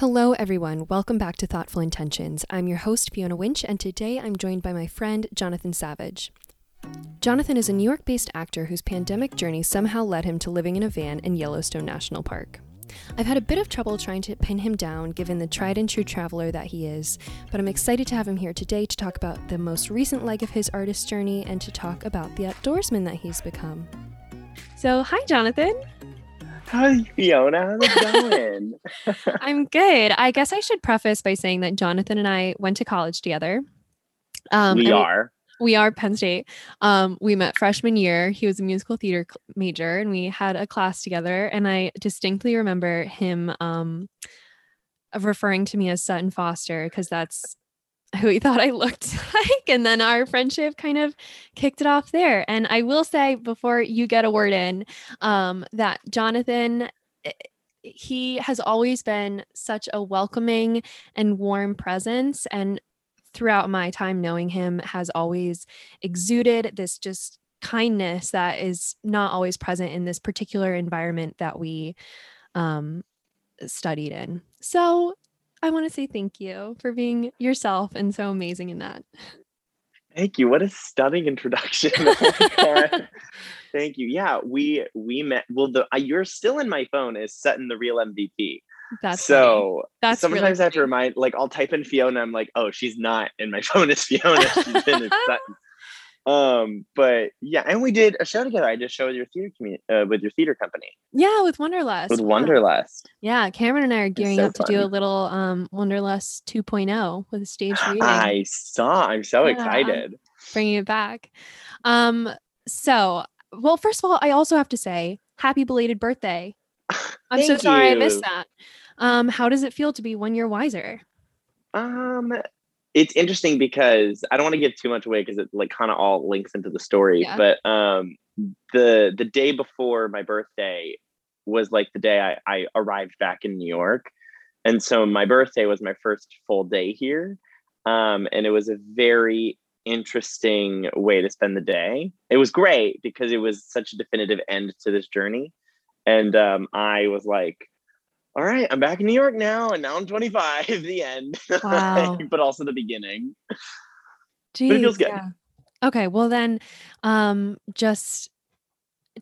Hello, everyone. Welcome back to Thoughtful Intentions. I'm your host, Fiona Winch, and today I'm joined by my friend, Jonathan Savage. Jonathan is a New York based actor whose pandemic journey somehow led him to living in a van in Yellowstone National Park. I've had a bit of trouble trying to pin him down given the tried and true traveler that he is, but I'm excited to have him here today to talk about the most recent leg of his artist journey and to talk about the outdoorsman that he's become. So, hi, Jonathan. Hi, Fiona. How's it going? I'm good. I guess I should preface by saying that Jonathan and I went to college together. Um, we are. We, we are Penn State. Um, we met freshman year. He was a musical theater major, and we had a class together. And I distinctly remember him um, referring to me as Sutton Foster because that's who he thought I looked like. And then our friendship kind of kicked it off there. And I will say before you get a word in, um, that Jonathan eh, he has always been such a welcoming and warm presence and throughout my time knowing him has always exuded this just kindness that is not always present in this particular environment that we um, studied in. So I want to say thank you for being yourself and so amazing in that. Thank you. What a stunning introduction. oh thank you. Yeah, we we met. Well, the uh, you're still in my phone is Sutton the real MVP. That's so. Funny. That's sometimes really I have to remind. Like I'll type in Fiona. I'm like, oh, she's not in my phone. It's Fiona. She's in Sutton. Um, but yeah, and we did a show together. I did a show with your theater community, uh, with your theater company. Yeah, with Wonderlust. With Wonderlust. Yeah, Cameron and I are gearing so up fun. to do a little um Wonderlust 2.0 with a stage reading. I saw. I'm so yeah, excited. Bringing it back. Um. So, well, first of all, I also have to say, happy belated birthday. I'm so sorry you. I missed that. Um, how does it feel to be one year wiser? Um, it's interesting because I don't want to give too much away because it like kind of all links into the story. Yeah. But um, the the day before my birthday was like the day I, I arrived back in New York, and so my birthday was my first full day here, um, and it was a very interesting way to spend the day. It was great because it was such a definitive end to this journey, and um, I was like all right, I'm back in New York now, and now I'm 25. The end, wow. but also the beginning. Jeez, but it feels good. Yeah. Okay, well then, um, just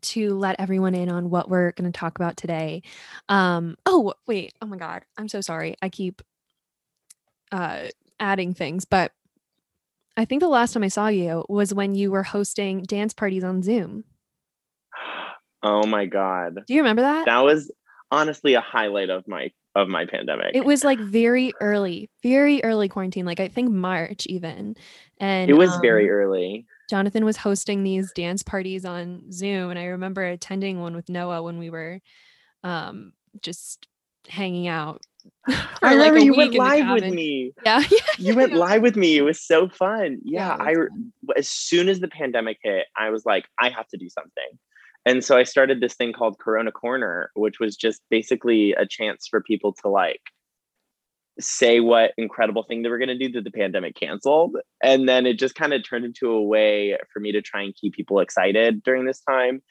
to let everyone in on what we're going to talk about today. Um, oh wait, oh my god, I'm so sorry. I keep uh adding things, but I think the last time I saw you was when you were hosting dance parties on Zoom. Oh my god. Do you remember that? That was honestly a highlight of my of my pandemic. It was like very early, very early quarantine, like I think March even. And it was um, very early. Jonathan was hosting these dance parties on Zoom and I remember attending one with Noah when we were um just hanging out. I remember like you went live with me. Yeah. yeah. you went live with me. It was so fun. Yeah, yeah I fun. as soon as the pandemic hit, I was like I have to do something. And so I started this thing called Corona Corner, which was just basically a chance for people to like say what incredible thing they were going to do that the pandemic canceled. And then it just kind of turned into a way for me to try and keep people excited during this time.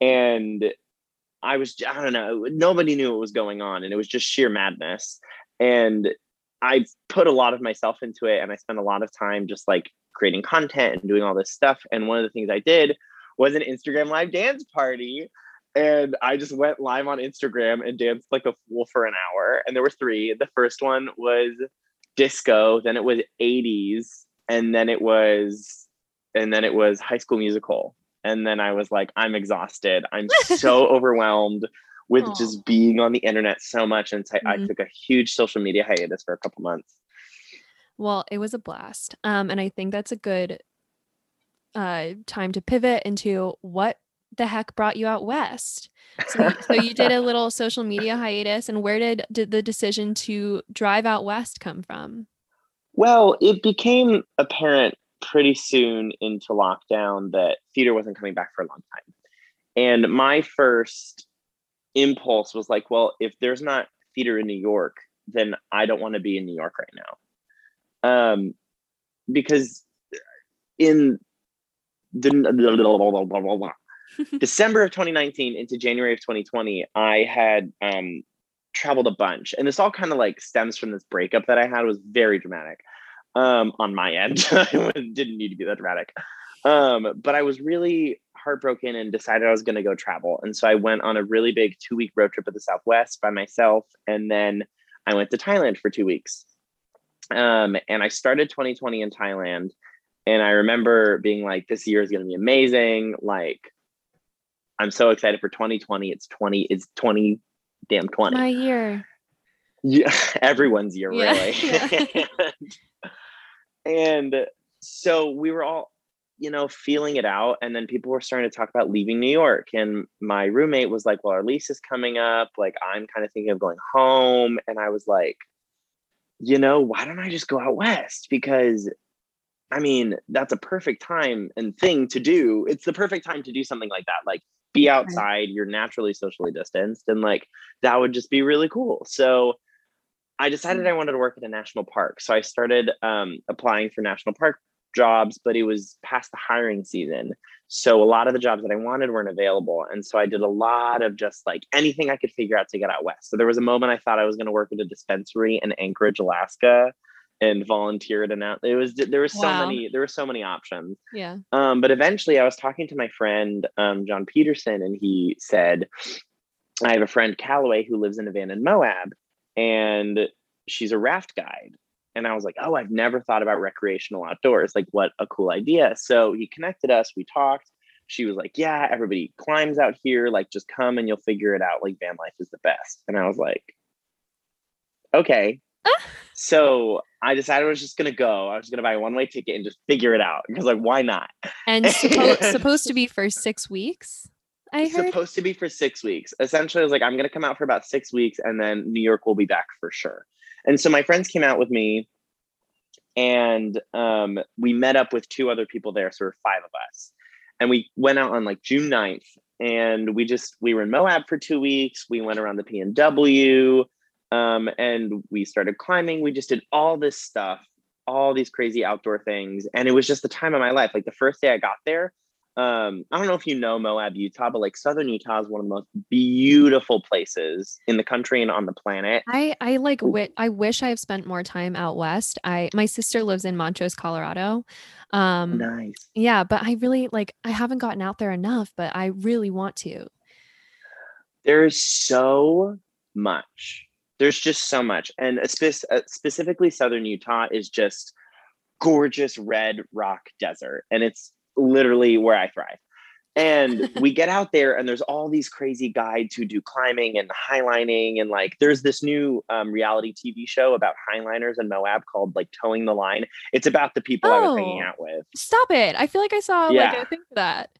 And I was, I don't know, nobody knew what was going on. And it was just sheer madness. And I put a lot of myself into it and I spent a lot of time just like creating content and doing all this stuff. And one of the things I did was an Instagram live dance party. And I just went live on Instagram and danced like a fool for an hour. And there were three. The first one was disco, then it was 80s, and then it was and then it was high school musical. And then I was like, I'm exhausted. I'm so overwhelmed with Aww. just being on the internet so much. And so mm-hmm. I took a huge social media hiatus for a couple months. Well, it was a blast. Um, and I think that's a good uh, time to pivot into what the heck brought you out west. So, so you did a little social media hiatus, and where did, did the decision to drive out west come from? Well, it became apparent pretty soon into lockdown that theater wasn't coming back for a long time. And my first impulse was like, well, if there's not theater in New York, then I don't want to be in New York right now. Um, because in December of 2019 into January of 2020, I had um, traveled a bunch. And this all kind of like stems from this breakup that I had. It was very dramatic um, on my end. I didn't need to be that dramatic. Um, but I was really heartbroken and decided I was going to go travel. And so I went on a really big two week road trip of the Southwest by myself. And then I went to Thailand for two weeks. Um, and I started 2020 in Thailand. And I remember being like, this year is going to be amazing. Like, I'm so excited for 2020. It's 20, it's 20 damn 20. My year. Yeah, everyone's year, yeah, really. Yeah. and so we were all you know, feeling it out. And then people were starting to talk about leaving New York. And my roommate was like, Well, our lease is coming up. Like, I'm kind of thinking of going home. And I was like, You know, why don't I just go out west? Because I mean, that's a perfect time and thing to do. It's the perfect time to do something like that. Like, be outside, you're naturally socially distanced, and like that would just be really cool. So, I decided I wanted to work at a national park. So I started um, applying for national park jobs, but it was past the hiring season. So a lot of the jobs that I wanted weren't available. And so I did a lot of just like anything I could figure out to get out west. So there was a moment I thought I was going to work at a dispensary in Anchorage, Alaska and volunteered and out. It was there was so wow. many there were so many options. Yeah. Um, but eventually I was talking to my friend um, John Peterson and he said, I have a friend Callaway who lives in a van in Moab and she's a raft guide and I was like, oh, I've never thought about recreational outdoors. Like, what a cool idea. So he connected us, we talked. She was like, yeah, everybody climbs out here. Like, just come and you'll figure it out. Like, van life is the best. And I was like, okay. So I decided I was just going to go. I was going to buy a one way ticket and just figure it out because, like, why not? And suppo- supposed to be for six weeks. I heard. Supposed to be for six weeks. Essentially, I was like, I'm going to come out for about six weeks and then New York will be back for sure. And so my friends came out with me and um, we met up with two other people there. So there were five of us. And we went out on like June 9th and we just, we were in Moab for two weeks. We went around the PNW um, and we started climbing. We just did all this stuff, all these crazy outdoor things. And it was just the time of my life. Like the first day I got there, um, I don't know if you know Moab, Utah, but like southern Utah is one of the most beautiful places in the country and on the planet. I I like wi- I wish I have spent more time out west. I my sister lives in Montrose, Colorado. Um nice. Yeah, but I really like I haven't gotten out there enough, but I really want to. There's so much. There's just so much. And spe- uh, specifically southern Utah is just gorgeous red rock desert and it's literally where I thrive. And we get out there, and there's all these crazy guides who do climbing and highlining. And like, there's this new um, reality TV show about highliners in Moab called like Towing the Line. It's about the people oh, I was hanging oh, out with. Stop it. I feel like I saw yeah. like a thing for that.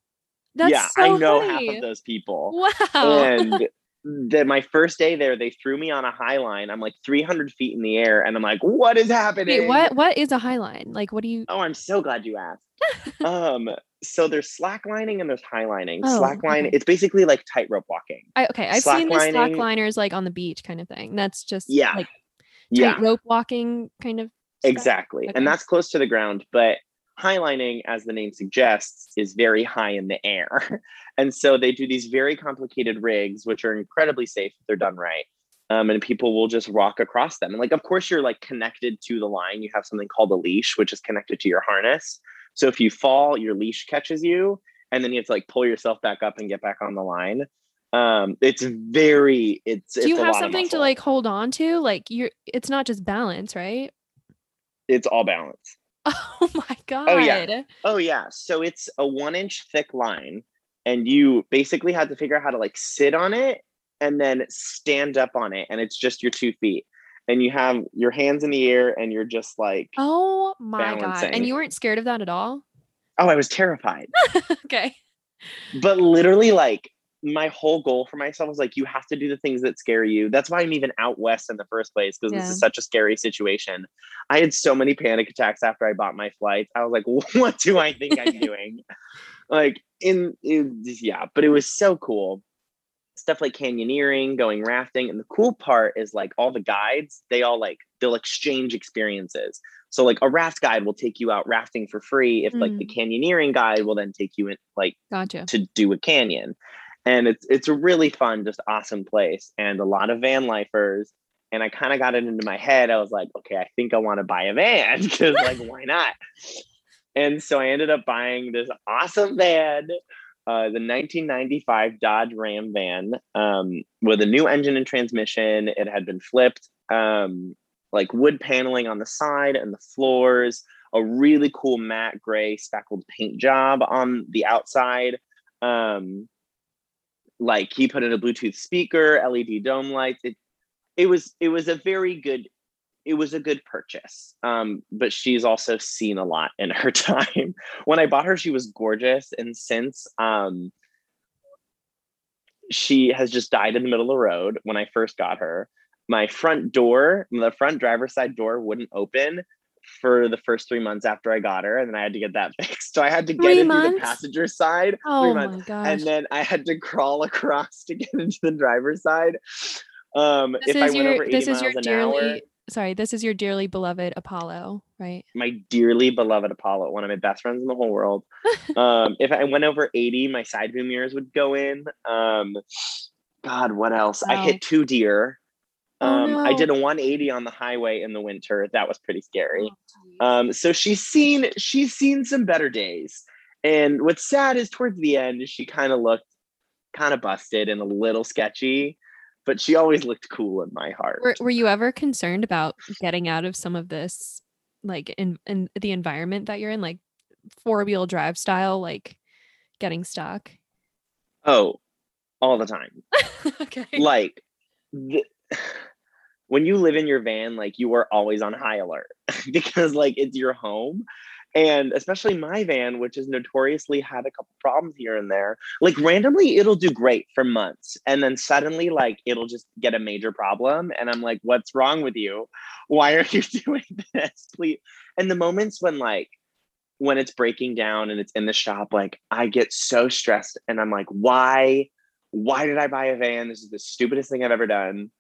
That's yeah, so I know funny. half of those people. Wow. And that my first day there, they threw me on a high line. I'm like 300 feet in the air, and I'm like, "What is happening?" Wait, what? What is a high line? Like, what do you? Oh, I'm so glad you asked. um, so there's slacklining and there's highlining. Oh, Slackline, okay. it's basically like tightrope walking. I, okay, I've seen the slackliners like on the beach kind of thing. That's just yeah, like tightrope yeah. walking kind of. Stuff. Exactly, okay. and that's close to the ground, but highlining, as the name suggests, is very high in the air. and so they do these very complicated rigs, which are incredibly safe if they're done right. Um, and people will just walk across them. And like, of course, you're like connected to the line. You have something called a leash, which is connected to your harness. So if you fall, your leash catches you, and then you have to like pull yourself back up and get back on the line. Um, it's very it's. Do it's you have something to like hold on to? Like you're, it's not just balance, right? It's all balance. Oh my god. Oh yeah. Oh yeah. So it's a one inch thick line, and you basically had to figure out how to like sit on it and then stand up on it, and it's just your two feet. And you have your hands in the air, and you're just like, oh my balancing. god! And you weren't scared of that at all? Oh, I was terrified. okay. But literally, like my whole goal for myself was like, you have to do the things that scare you. That's why I'm even out west in the first place because yeah. this is such a scary situation. I had so many panic attacks after I bought my flights. I was like, what do I think I'm doing? like, in, in, yeah, but it was so cool. Stuff like canyoneering, going rafting. And the cool part is like all the guides, they all like, they'll exchange experiences. So like a raft guide will take you out rafting for free if mm. like the mm. canyoneering guide will then take you in like gotcha. to do a canyon and it's it's a really fun, just awesome place, and a lot of van lifers. And I kind of got it into my head. I was like, okay, I think I want to buy a van because, like, why not? And so I ended up buying this awesome van, uh, the 1995 Dodge Ram van um, with a new engine and transmission. It had been flipped, um, like wood paneling on the side and the floors, a really cool matte gray speckled paint job on the outside. Um, like he put in a Bluetooth speaker, LED dome lights. It it was it was a very good it was a good purchase. Um, but she's also seen a lot in her time. when I bought her, she was gorgeous, and since um, she has just died in the middle of the road when I first got her. My front door, the front driver's side door wouldn't open for the first three months after I got her, and then I had to get that fixed. So I had to get three into months? the passenger side. Oh my gosh! And then I had to crawl across to get into the driver's side. Um, this if I your, went over 80 this miles is your an dearly, hour, sorry, this is your dearly beloved Apollo, right? My dearly beloved Apollo, one of my best friends in the whole world. um, if I went over 80, my side view mirrors would go in. Um, God, what else? Wow. I hit two deer. Oh, um, oh, no. I did a 180 on the highway in the winter. That was pretty scary. Oh, um, so she's seen she's seen some better days. And what's sad is towards the end, she kind of looked kind of busted and a little sketchy, but she always looked cool in my heart. Were, were you ever concerned about getting out of some of this, like in in the environment that you're in, like four wheel drive style, like getting stuck? Oh, all the time. okay. Like. The, when you live in your van, like you are always on high alert because like it's your home. And especially my van, which has notoriously had a couple problems here and there, like randomly it'll do great for months. And then suddenly, like it'll just get a major problem. And I'm like, what's wrong with you? Why are you doing this? Please. And the moments when like when it's breaking down and it's in the shop, like I get so stressed and I'm like, why? Why did I buy a van? This is the stupidest thing I've ever done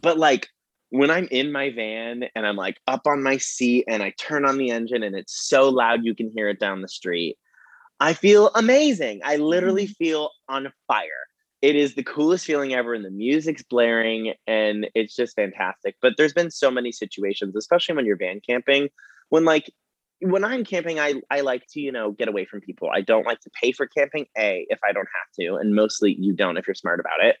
but like when I'm in my van and I'm like up on my seat and I turn on the engine and it's so loud you can hear it down the street, I feel amazing. I literally mm-hmm. feel on fire. It is the coolest feeling ever, and the music's blaring, and it's just fantastic. But there's been so many situations, especially when you're van camping, when like when I'm camping, I, I like to, you know, get away from people. I don't like to pay for camping, A, if I don't have to. And mostly you don't if you're smart about it.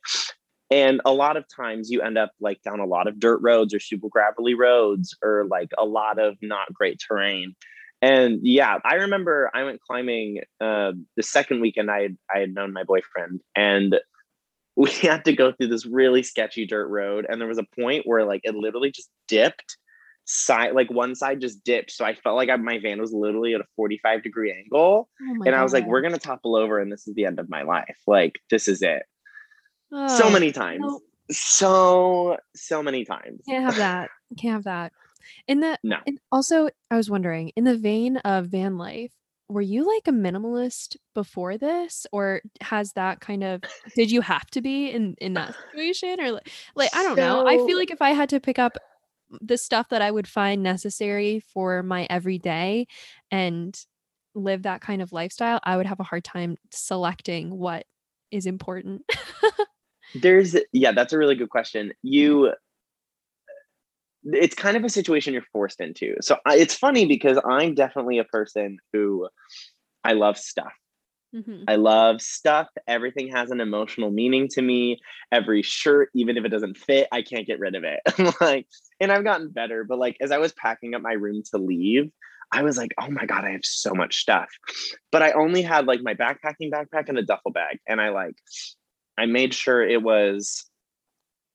And a lot of times you end up like down a lot of dirt roads or super gravelly roads or like a lot of not great terrain. And yeah, I remember I went climbing uh, the second weekend I had, I had known my boyfriend and we had to go through this really sketchy dirt road. And there was a point where like it literally just dipped side, like one side just dipped. So I felt like I, my van was literally at a 45 degree angle. Oh and I was like, we're going to topple over and this is the end of my life. Like, this is it so many times. No. So so many times. Can't have that. Can't have that. In the no. And also, I was wondering, in the vein of van life, were you like a minimalist before this, or has that kind of did you have to be in in that situation, or like, like I don't so, know. I feel like if I had to pick up the stuff that I would find necessary for my everyday and live that kind of lifestyle, I would have a hard time selecting what is important. There's yeah, that's a really good question. You it's kind of a situation you're forced into. So I, it's funny because I'm definitely a person who I love stuff. Mm-hmm. I love stuff. Everything has an emotional meaning to me. Every shirt, even if it doesn't fit, I can't get rid of it. like, and I've gotten better, but like as I was packing up my room to leave, I was like, oh my God, I have so much stuff. But I only had like my backpacking backpack and a duffel bag. And I like I made sure it was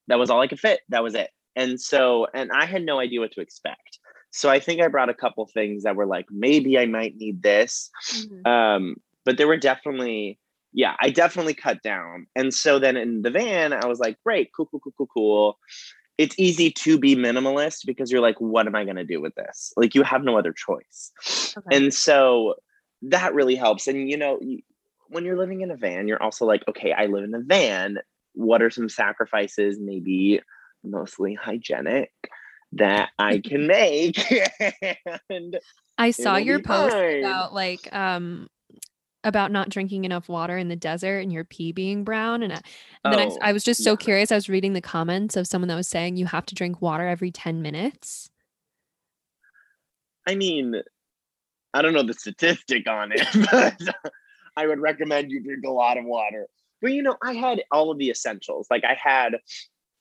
that was all I could fit. That was it. And so, and I had no idea what to expect. So I think I brought a couple things that were like, maybe I might need this. Mm-hmm. Um, but there were definitely, yeah, I definitely cut down. And so then in the van, I was like, great, cool, cool, cool, cool, cool. It's easy to be minimalist because you're like, what am I going to do with this? Like, you have no other choice. Okay. And so that really helps. And, you know, when you're living in a van, you're also like, okay, I live in a van. What are some sacrifices, maybe mostly hygienic, that I can make? and I saw your post fine. about like um about not drinking enough water in the desert and your pee being brown. And, and then Oh, I, I was just so yeah. curious. I was reading the comments of someone that was saying you have to drink water every 10 minutes. I mean, I don't know the statistic on it, but I would recommend you drink a lot of water. But you know, I had all of the essentials. Like I had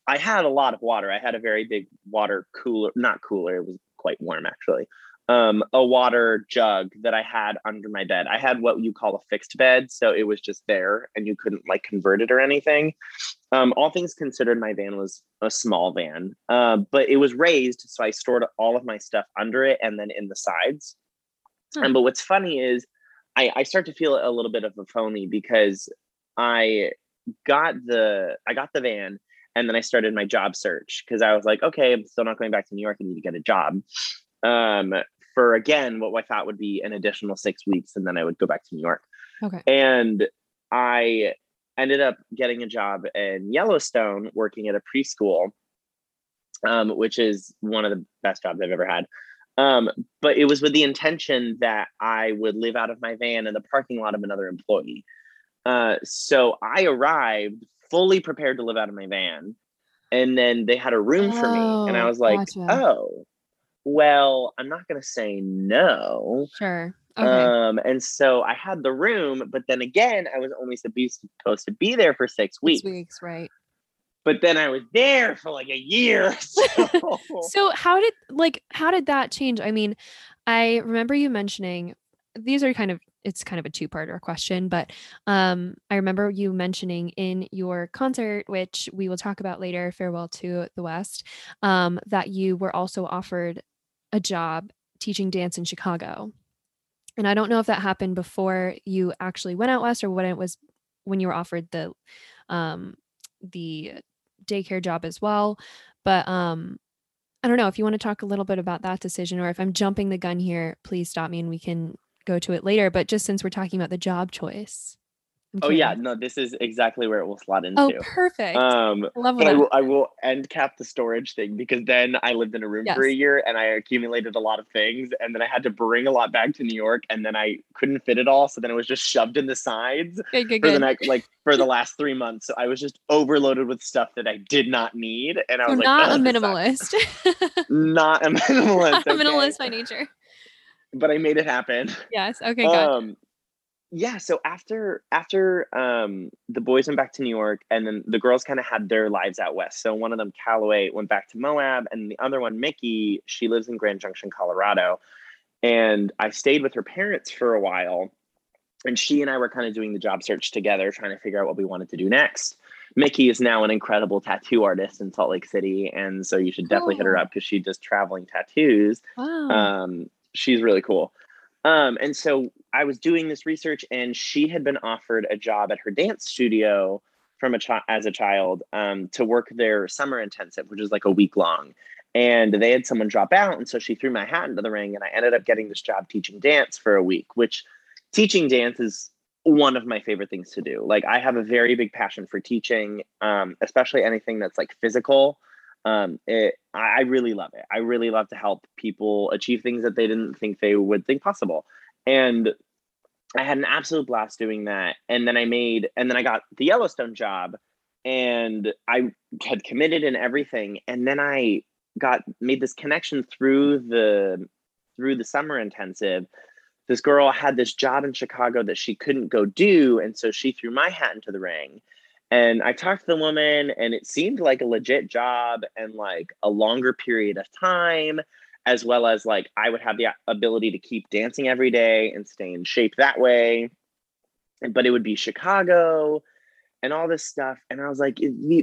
I had a lot of water. I had a very big water cooler, not cooler, it was quite warm actually. Um, a water jug that I had under my bed. I had what you call a fixed bed, so it was just there and you couldn't like convert it or anything. Um, all things considered, my van was a small van, uh, but it was raised, so I stored all of my stuff under it and then in the sides. Huh. And but what's funny is I, I start to feel a little bit of a phony because I got the I got the van and then I started my job search because I was like, okay, I'm still not going back to New York. I need to get a job. Um, for again, what I thought would be an additional six weeks, and then I would go back to New York. Okay. And I ended up getting a job in Yellowstone working at a preschool, um, which is one of the best jobs I've ever had. Um, but it was with the intention that I would live out of my van in the parking lot of another employee. Uh, so I arrived fully prepared to live out of my van. And then they had a room for me. And I Oh, was like, gotcha. oh, well, I'm not going to say no. Sure. Okay. Um, and so I had the room, but then again, I was only supposed to be there for six weeks. Six weeks, right. But then I was there for like a year. So, So how did like how did that change? I mean, I remember you mentioning these are kind of it's kind of a two-parter question, but um I remember you mentioning in your concert, which we will talk about later, Farewell to the West, um, that you were also offered a job teaching dance in Chicago. And I don't know if that happened before you actually went out west or when it was when you were offered the um the daycare job as well. But um I don't know if you want to talk a little bit about that decision or if I'm jumping the gun here, please stop me and we can go to it later. But just since we're talking about the job choice. I'm oh yeah, no, this is exactly where it will slot into. Oh, perfect. Um, I love but I will, I will end cap the storage thing because then I lived in a room for a year and I accumulated a lot of things and then I had to bring a lot back to New York and then I couldn't fit it all. So then it was just shoved in the sides Good, good, for the next, like for the last three months. So I was just overloaded with stuff that I did not need. And I was like, not a "Ugh, this minimalist. Not a minimalist. not a okay? minimalist by nature. But I made it happen. Yes. Okay, gotcha. um yeah so after after um the boys went back to new york and then the girls kind of had their lives out west. So one of them callaway went back to moab and the other one mickey she lives in grand junction colorado. And i stayed with her parents for a while and she and i were kind of doing the job search together trying to figure out what we wanted to do next. Mickey is now an incredible tattoo artist in salt lake city and so you should definitely hit her up because she does traveling tattoos. Wow. um, she's really cool. Um, and so I was doing this research, and she had been offered a job at her dance studio from a child as a child um, to work their summer intensive, which is like a week long. And they had someone drop out, and so she threw my hat into the ring, and I ended up getting this job teaching dance for a week. Which teaching dance is one of my favorite things to do. Like I have a very big passion for teaching, um, especially anything that's like physical um it I, I really love it i really love to help people achieve things that they didn't think they would think possible and i had an absolute blast doing that. And then i made and then i got the yellowstone job and i had committed and everything. And then i got made this connection through the through the summer intensive. This girl had this job in chicago that she couldn't go do. And so she threw my hat into the ring. And I talked to the woman, and it seemed like a legit job and like a longer period of time, as well as like I would have the ability to keep dancing every day and stay in shape that way. But it would be Chicago and all this stuff. And I was like,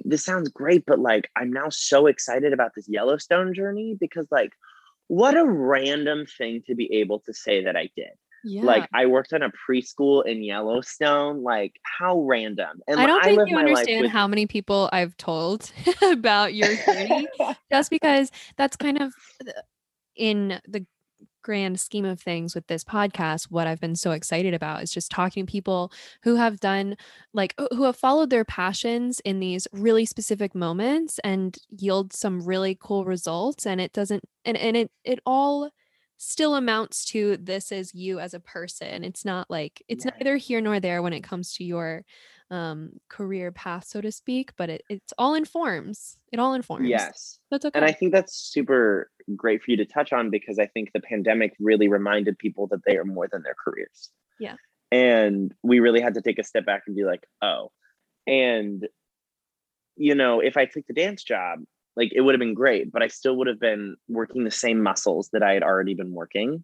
this sounds great, but like I'm now so excited about this Yellowstone journey because like what a random thing to be able to say that I did yeah. like I worked on a preschool in Yellowstone. Like how random. And I don't think live you understand with- how many people I've told about your journey just because that's kind of the- in the grand scheme of things with this podcast what i've been so excited about is just talking to people who have done like who- have followed their passions in these really specific moments and yield some really cool results and it doesn't and, and it it all still amounts to this is you as a person. It's not like it's yeah. neither here nor there when it comes to your um career path so to speak but it, it's all informs it all informs yes that's okay and i think that's super great for you to touch on because i think the pandemic really reminded people that they are more than their careers. Yeah. And we really had to take a step back and be like oh and you know if i took the dance job like it would have been great but i still would have been working the same muscles that i had already been working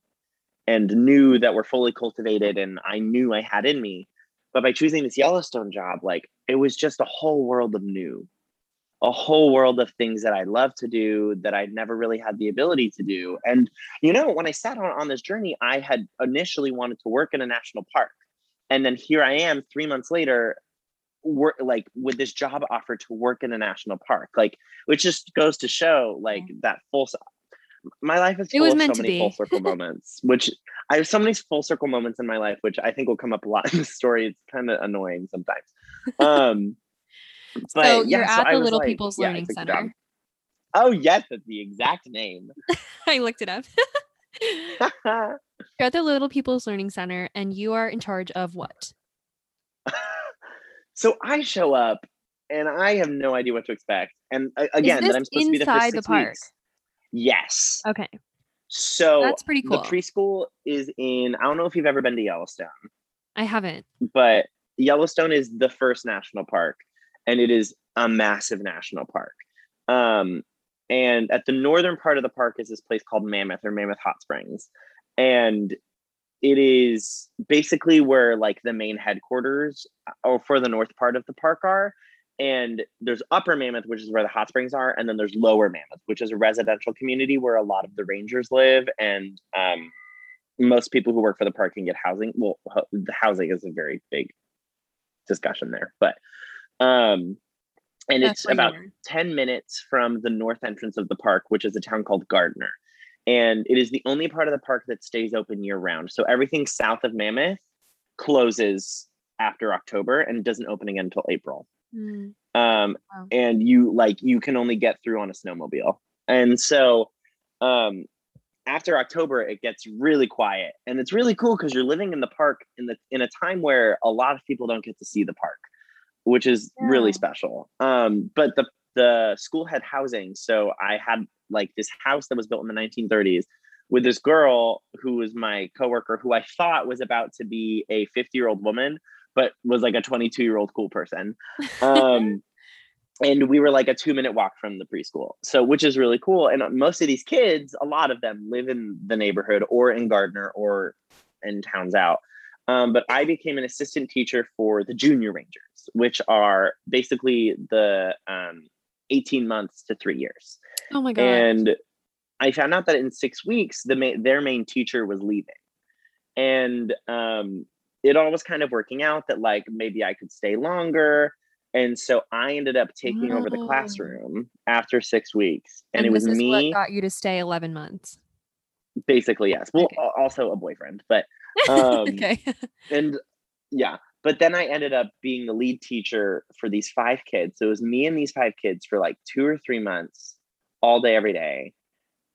and knew that were fully cultivated and i knew i had in me but by choosing this Yellowstone job, like it was just a whole world of new, a whole world of things that I love to do that I'd never really had the ability to do. And, you know, when I sat on, on this journey, I had initially wanted to work in a national park. And then here I am three months later, work like with this job offer to work in a national park like which just goes to show like that full my life is full of so many full circle moments, which I have so many full circle moments in my life, which I think will come up a lot in the story. It's kind of annoying sometimes. Um, but so you're at so the Little like, People's yeah, Learning Center. Oh yes, that's the exact name. I looked it up. you're at the Little People's Learning Center, and you are in charge of what? so I show up, and I have no idea what to expect. And uh, again, that I'm supposed to be there for six the park? Weeks. Yes. Okay. So that's pretty cool. The preschool is in, I don't know if you've ever been to Yellowstone. I haven't. But Yellowstone is the first national park, and it is a massive national park. Um, and at the northern part of the park is this place called Mammoth or Mammoth Hot Springs. And it is basically where like the main headquarters or for the north part of the park are and there's upper mammoth which is where the hot springs are and then there's lower mammoth which is a residential community where a lot of the rangers live and um, most people who work for the park can get housing. Well the housing is a very big discussion there but um and That's it's about 10 minutes from the north entrance of the park which is a town called gardiner and it is the only part of the park that stays open year round so everything south of mammoth closes after october and doesn't open again until april Mm. Um, wow. and you like you can only get through on a snowmobile. And so um after October, it gets really quiet. And it's really cool because you're living in the park in the in a time where a lot of people don't get to see the park, which is yeah. really special. Um, but the the school had housing. So I had like this house that was built in the 1930s with this girl who was my coworker who I thought was about to be a 50 year old woman but was like a 22 year old cool person. Um, and we were like a two minute walk from the preschool. So, which is really cool. And most of these kids, a lot of them live in the neighborhood or in Gardiner or in towns out. Um, but I became an assistant teacher for the junior rangers, which are basically the um, 18 months to three years. Oh my god! And I found out that in six weeks, the ma- their main teacher was leaving, and um, it all was kind of working out that like maybe I could stay longer. And so I ended up taking over the classroom after six weeks. And, and it was me. What got you to stay 11 months? Basically, yes. Well, okay. also a boyfriend, but um, okay. and yeah, but then I ended up being the lead teacher for these five kids. So it was me and these five kids for like two or three months, all day, every day.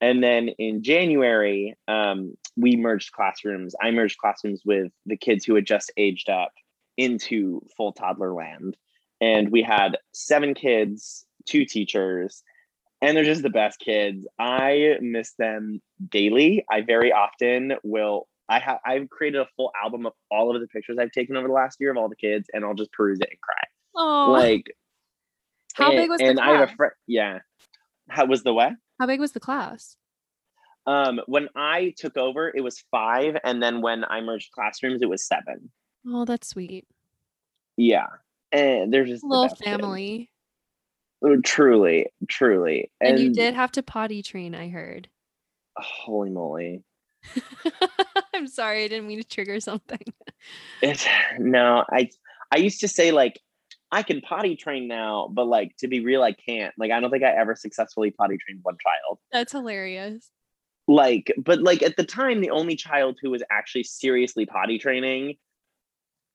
And then in January, um, we merged classrooms. I merged classrooms with the kids who had just aged up into full toddler land. And we had seven kids, two teachers, and they're just the best kids. I miss them daily. I very often will. I have I've created a full album of all of the pictures I've taken over the last year of all the kids, and I'll just peruse it and cry. Oh, like how and, big was and? I have a friend. Yeah, how was the what? How big was the class? Um, when I took over, it was five, and then when I merged classrooms, it was seven. Oh, that's sweet. Yeah, and there's just a little family. Oh, truly, truly. And, and you did have to potty train, I heard. Holy moly! I'm sorry, I didn't mean to trigger something. It's no, I I used to say like I can potty train now, but like to be real, I can't. Like, I don't think I ever successfully potty trained one child. That's hilarious. Like, but like at the time, the only child who was actually seriously potty training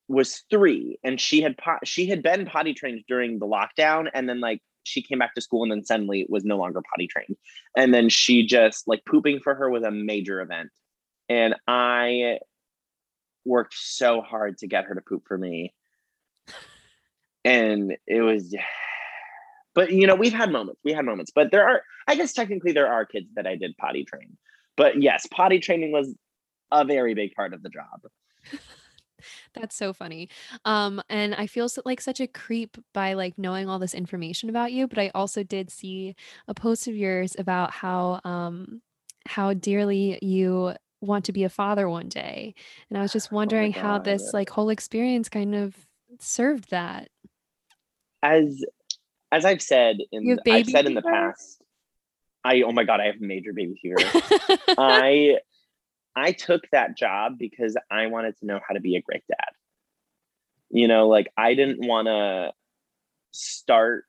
was three, and she had pot- she had been potty trained during the lockdown, and then like she came back to school and then suddenly was no longer potty trained. And then she just like pooping for her was a major event. And I worked so hard to get her to poop for me. And it was but you know, we've had moments. We had moments, but there are I guess technically there are kids that I did potty train. But yes, potty training was a very big part of the job. That's so funny. Um, and I feel so, like such a creep by like knowing all this information about you, but I also did see a post of yours about how um how dearly you want to be a father one day. And I was just oh wondering oh how this like whole experience kind of served that. As as I've said in I've said in the past, I oh my god, I have a major baby fever. I I took that job because I wanted to know how to be a great dad. You know, like I didn't want to start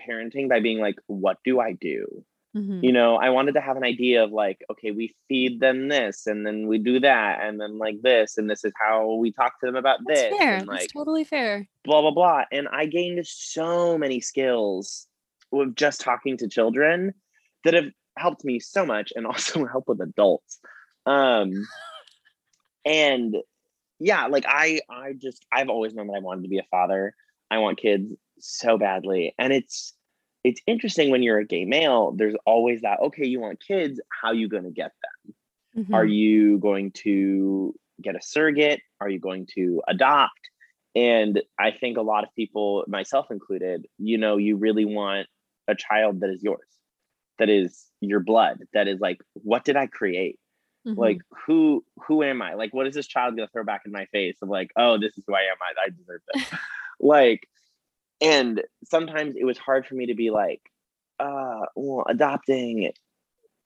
parenting by being like, what do I do? Mm-hmm. You know, I wanted to have an idea of like, okay, we feed them this and then we do that and then like this and this is how we talk to them about That's this. Fair. And like That's totally fair. Blah blah blah. And I gained so many skills with just talking to children that have helped me so much and also help with adults. Um and yeah, like I I just I've always known that I wanted to be a father. I want kids so badly. And it's it's interesting when you're a gay male, there's always that, okay, you want kids, how are you going to get them? Mm-hmm. Are you going to get a surrogate? Are you going to adopt? And I think a lot of people, myself included, you know, you really want a child that is yours, that is your blood, that is like, what did I create? Mm-hmm. Like who who am I? Like what is this child gonna throw back in my face of like, oh, this is who I am. I, I deserve this. like and sometimes it was hard for me to be like uh well adopting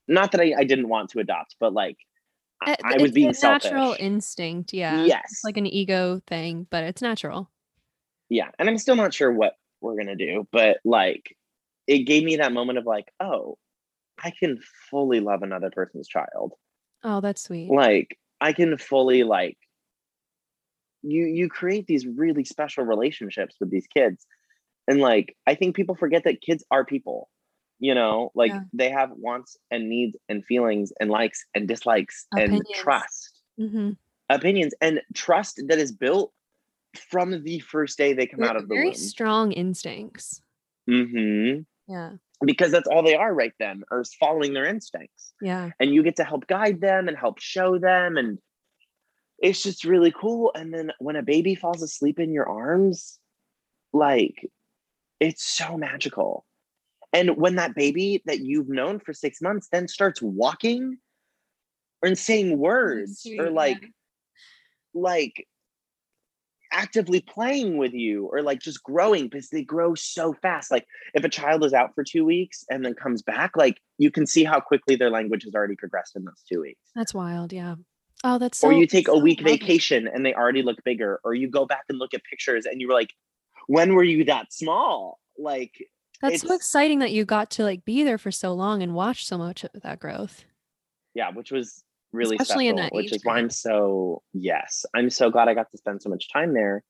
not that I, I didn't want to adopt but like I, I was being selfish. natural instinct yeah. Yes. It's like an ego thing but it's natural. Yeah and i'm still not sure what we're gonna do but like it gave me that moment of like oh i can fully love another person's child. Oh that's sweet. Like i can fully like you you create these really special relationships with these kids and like i think people forget that kids are people you know like yeah. they have wants and needs and feelings and likes and dislikes opinions. and trust mm-hmm. opinions and trust that is built from the first day they come They're out of the very womb. strong instincts mm-hmm yeah because that's all they are right then or following their instincts yeah and you get to help guide them and help show them and it's just really cool and then when a baby falls asleep in your arms like it's so magical. And when that baby that you've known for six months then starts walking or saying words or like, yeah. like actively playing with you or like just growing because they grow so fast. Like if a child is out for two weeks and then comes back, like you can see how quickly their language has already progressed in those two weeks. That's wild. Yeah. Oh, that's so, or you take a week vacation and they already look bigger, or you go back and look at pictures and you were like, when were you that small? Like that's so exciting that you got to like be there for so long and watch so much of that growth. Yeah, which was really Especially special, which is why I'm so yes, I'm so glad I got to spend so much time there.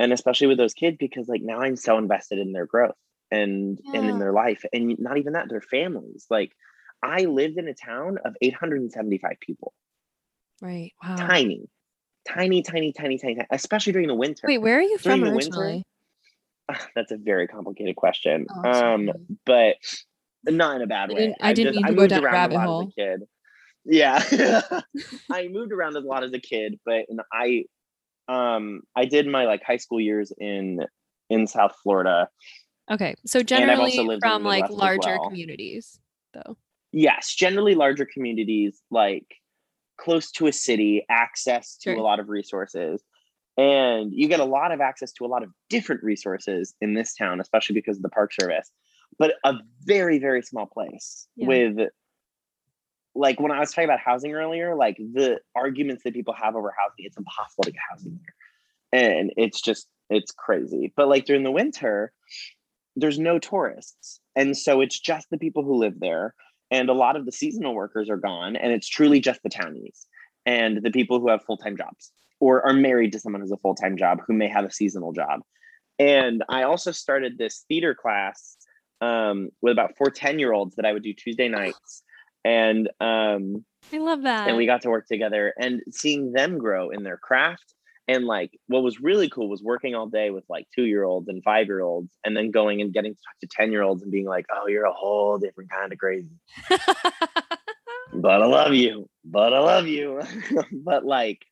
And especially with those kids, because like now I'm so invested in their growth and yeah. and in their life. And not even that, their families. Like I lived in a town of 875 people. Right. Wow. Tiny. Tiny, tiny, tiny, tiny, tiny, especially during the winter. Wait, where are you during from originally? Winter, that's a very complicated question. Oh, um, but not in a bad way. I didn't, I didn't just, go down rabbit hole. As a kid. Yeah, I moved around a lot as a kid, but I, um, I did my like high school years in in South Florida. Okay, so generally from like larger well. communities, though. Yes, generally larger communities, like close to a city, access to sure. a lot of resources and you get a lot of access to a lot of different resources in this town especially because of the park service but a very very small place yeah. with like when i was talking about housing earlier like the arguments that people have over housing it's impossible to get housing there and it's just it's crazy. But like during the winter there's no tourists. And so it's just the people who live there. And a lot of the seasonal workers are gone and it's truly just the townies and the people who have full-time jobs or are married to someone who's a full-time job who may have a seasonal job and i also started this theater class um, with about four 10 year olds that I would do Tuesday nights. And um, I love that. And we got to work together and seeing them grow in their craft. And like what was really cool was working all day with like two year olds and five year olds, and then going and getting to talk to 10 year olds and being like, oh, you're a whole different kind of crazy. but I love you. But I love you. but like,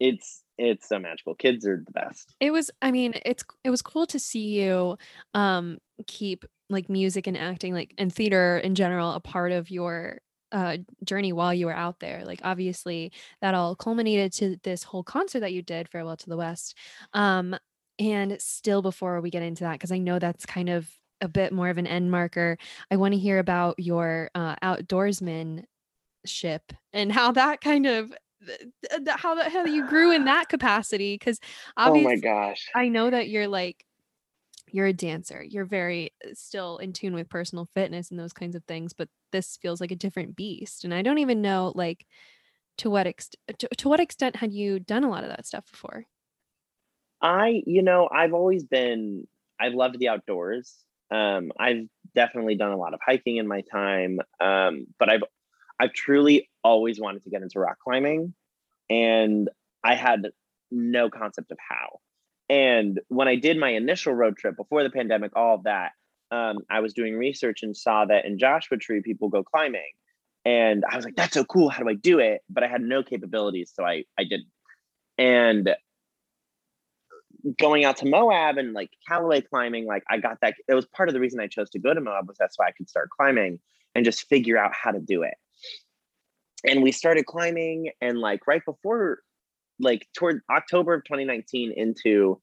it's it's so magical. Kids are the best. It was i mean it's it was cool to see you um keep like music and acting like and theater in general a part of your uh journey while you were out there. Like obviously that all culminated to this whole concert that you did farewell to the west. Um and still before we get into that because i know that's kind of a bit more of an end marker i want to hear about your uh outdoorsman ship and how that kind of how the how you grew in that capacity because oh my gosh. I know that you're like you're a dancer you're very uh, still in tune with personal fitness and those kinds of things but this feels like a different beast and i don't even know like to what extent to, to what extent had you done a lot of that stuff before? I you know i've always been i loved the outdoors um i've definitely done a lot of hiking in my time um but i've I've truly always wanted to get into rock climbing and I had no concept of how. And when I did my initial road trip before the pandemic, all of that, um, I was doing research and saw that in Joshua Tree, people go climbing. And I was like, that's so cool. How do I do it? But I had no capabilities. So I, I didn't. And going out to Moab and like Callaway climbing, like I got that. It was part of the reason I chose to go to Moab was that's why I could start climbing and just figure out how to do it and we started climbing and like right before like toward october of 2019 into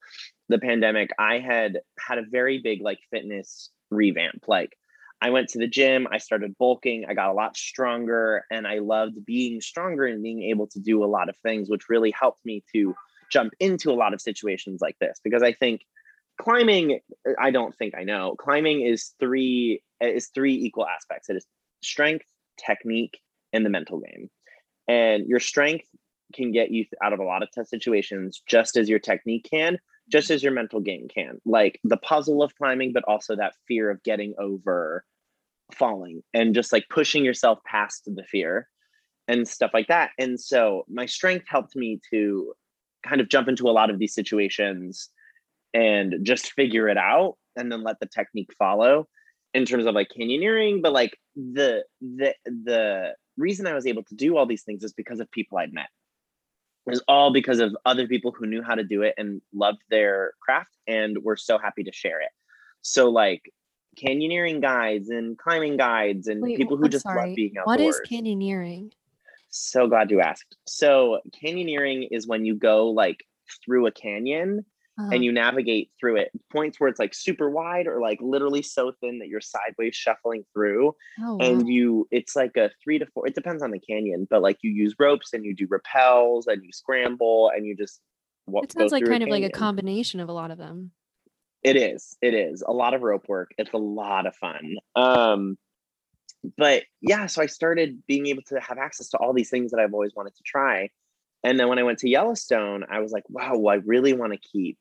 the pandemic i had had a very big like fitness revamp. Like i went to the gym i started bulking i got a lot stronger and i loved being stronger and being able to do a lot of things which really helped me to jump into a lot of situations like this. Because i think climbing i don't think i know climbing is three is three equal aspects. It is strength technique in the mental game. And your strength can get you out of a lot of test situations, just as your technique can, just as your mental game can. Like the puzzle of climbing, but also that fear of getting over falling and just like pushing yourself past the fear and stuff like that. And so my strength helped me to kind of jump into a lot of these situations and just figure it out and then let the technique follow in terms of like canyoneering but like the the the reason I was able to do all these things is because of people I'd met. It was all because of other people who knew how to do it and loved their craft and were so happy to share it. So like canyoneering guides and climbing guides and Wait, people who I'm just sorry. love being outdoors. What is canyoneering? So glad you asked. So canyoneering is when you go like through a canyon uh-huh. and you navigate through it. Points where it's like super wide or like literally so thin that you're sideways shuffling through. Oh, and wow. you, it's like a three to four, it depends on the canyon, but like you use ropes and you do rappels and you scramble and you just walk. It sounds like kind of like a combination of a lot of them. It is. It is a lot of rope work. It's a lot of fun. Um, but yeah, so I started being able to have access to all these things that I've always wanted to try. And then when I went to Yellowstone, I was like, wow, well, I really want to keep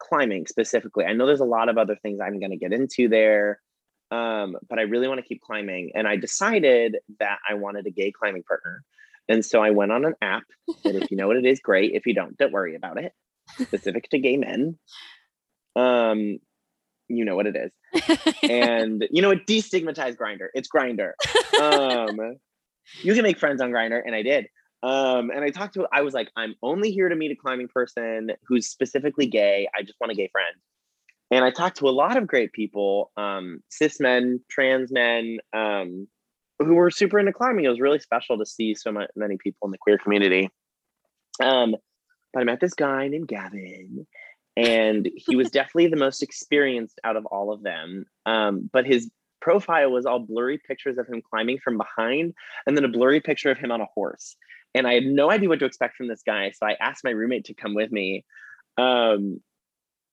climbing specifically. I know there's a lot of other things I'm going to get into there, um, but I really want to keep climbing. And I decided that I wanted a gay climbing partner. And so I went on an app that if you know what it is, great. If you don't, don't worry about it. Specific to gay men. Um, you know what it is. and you know it destigmatized Grindr. It's Grindr. Um, you can make friends on Grindr, and I did. Um, and I talked to, I was like, I'm only here to meet a climbing person who's specifically gay. I just want a gay friend. And I talked to a lot of great people, um, cis men, trans men, um, who were super into climbing. It was really special to see so much, many people in the queer community. Um, but I met this guy named Gavin, and he was definitely the most experienced out of all of them. Um, but his profile was all blurry pictures of him climbing from behind, and then a blurry picture of him on a horse and I had no idea what to expect from this guy. So I asked my roommate to come with me, um,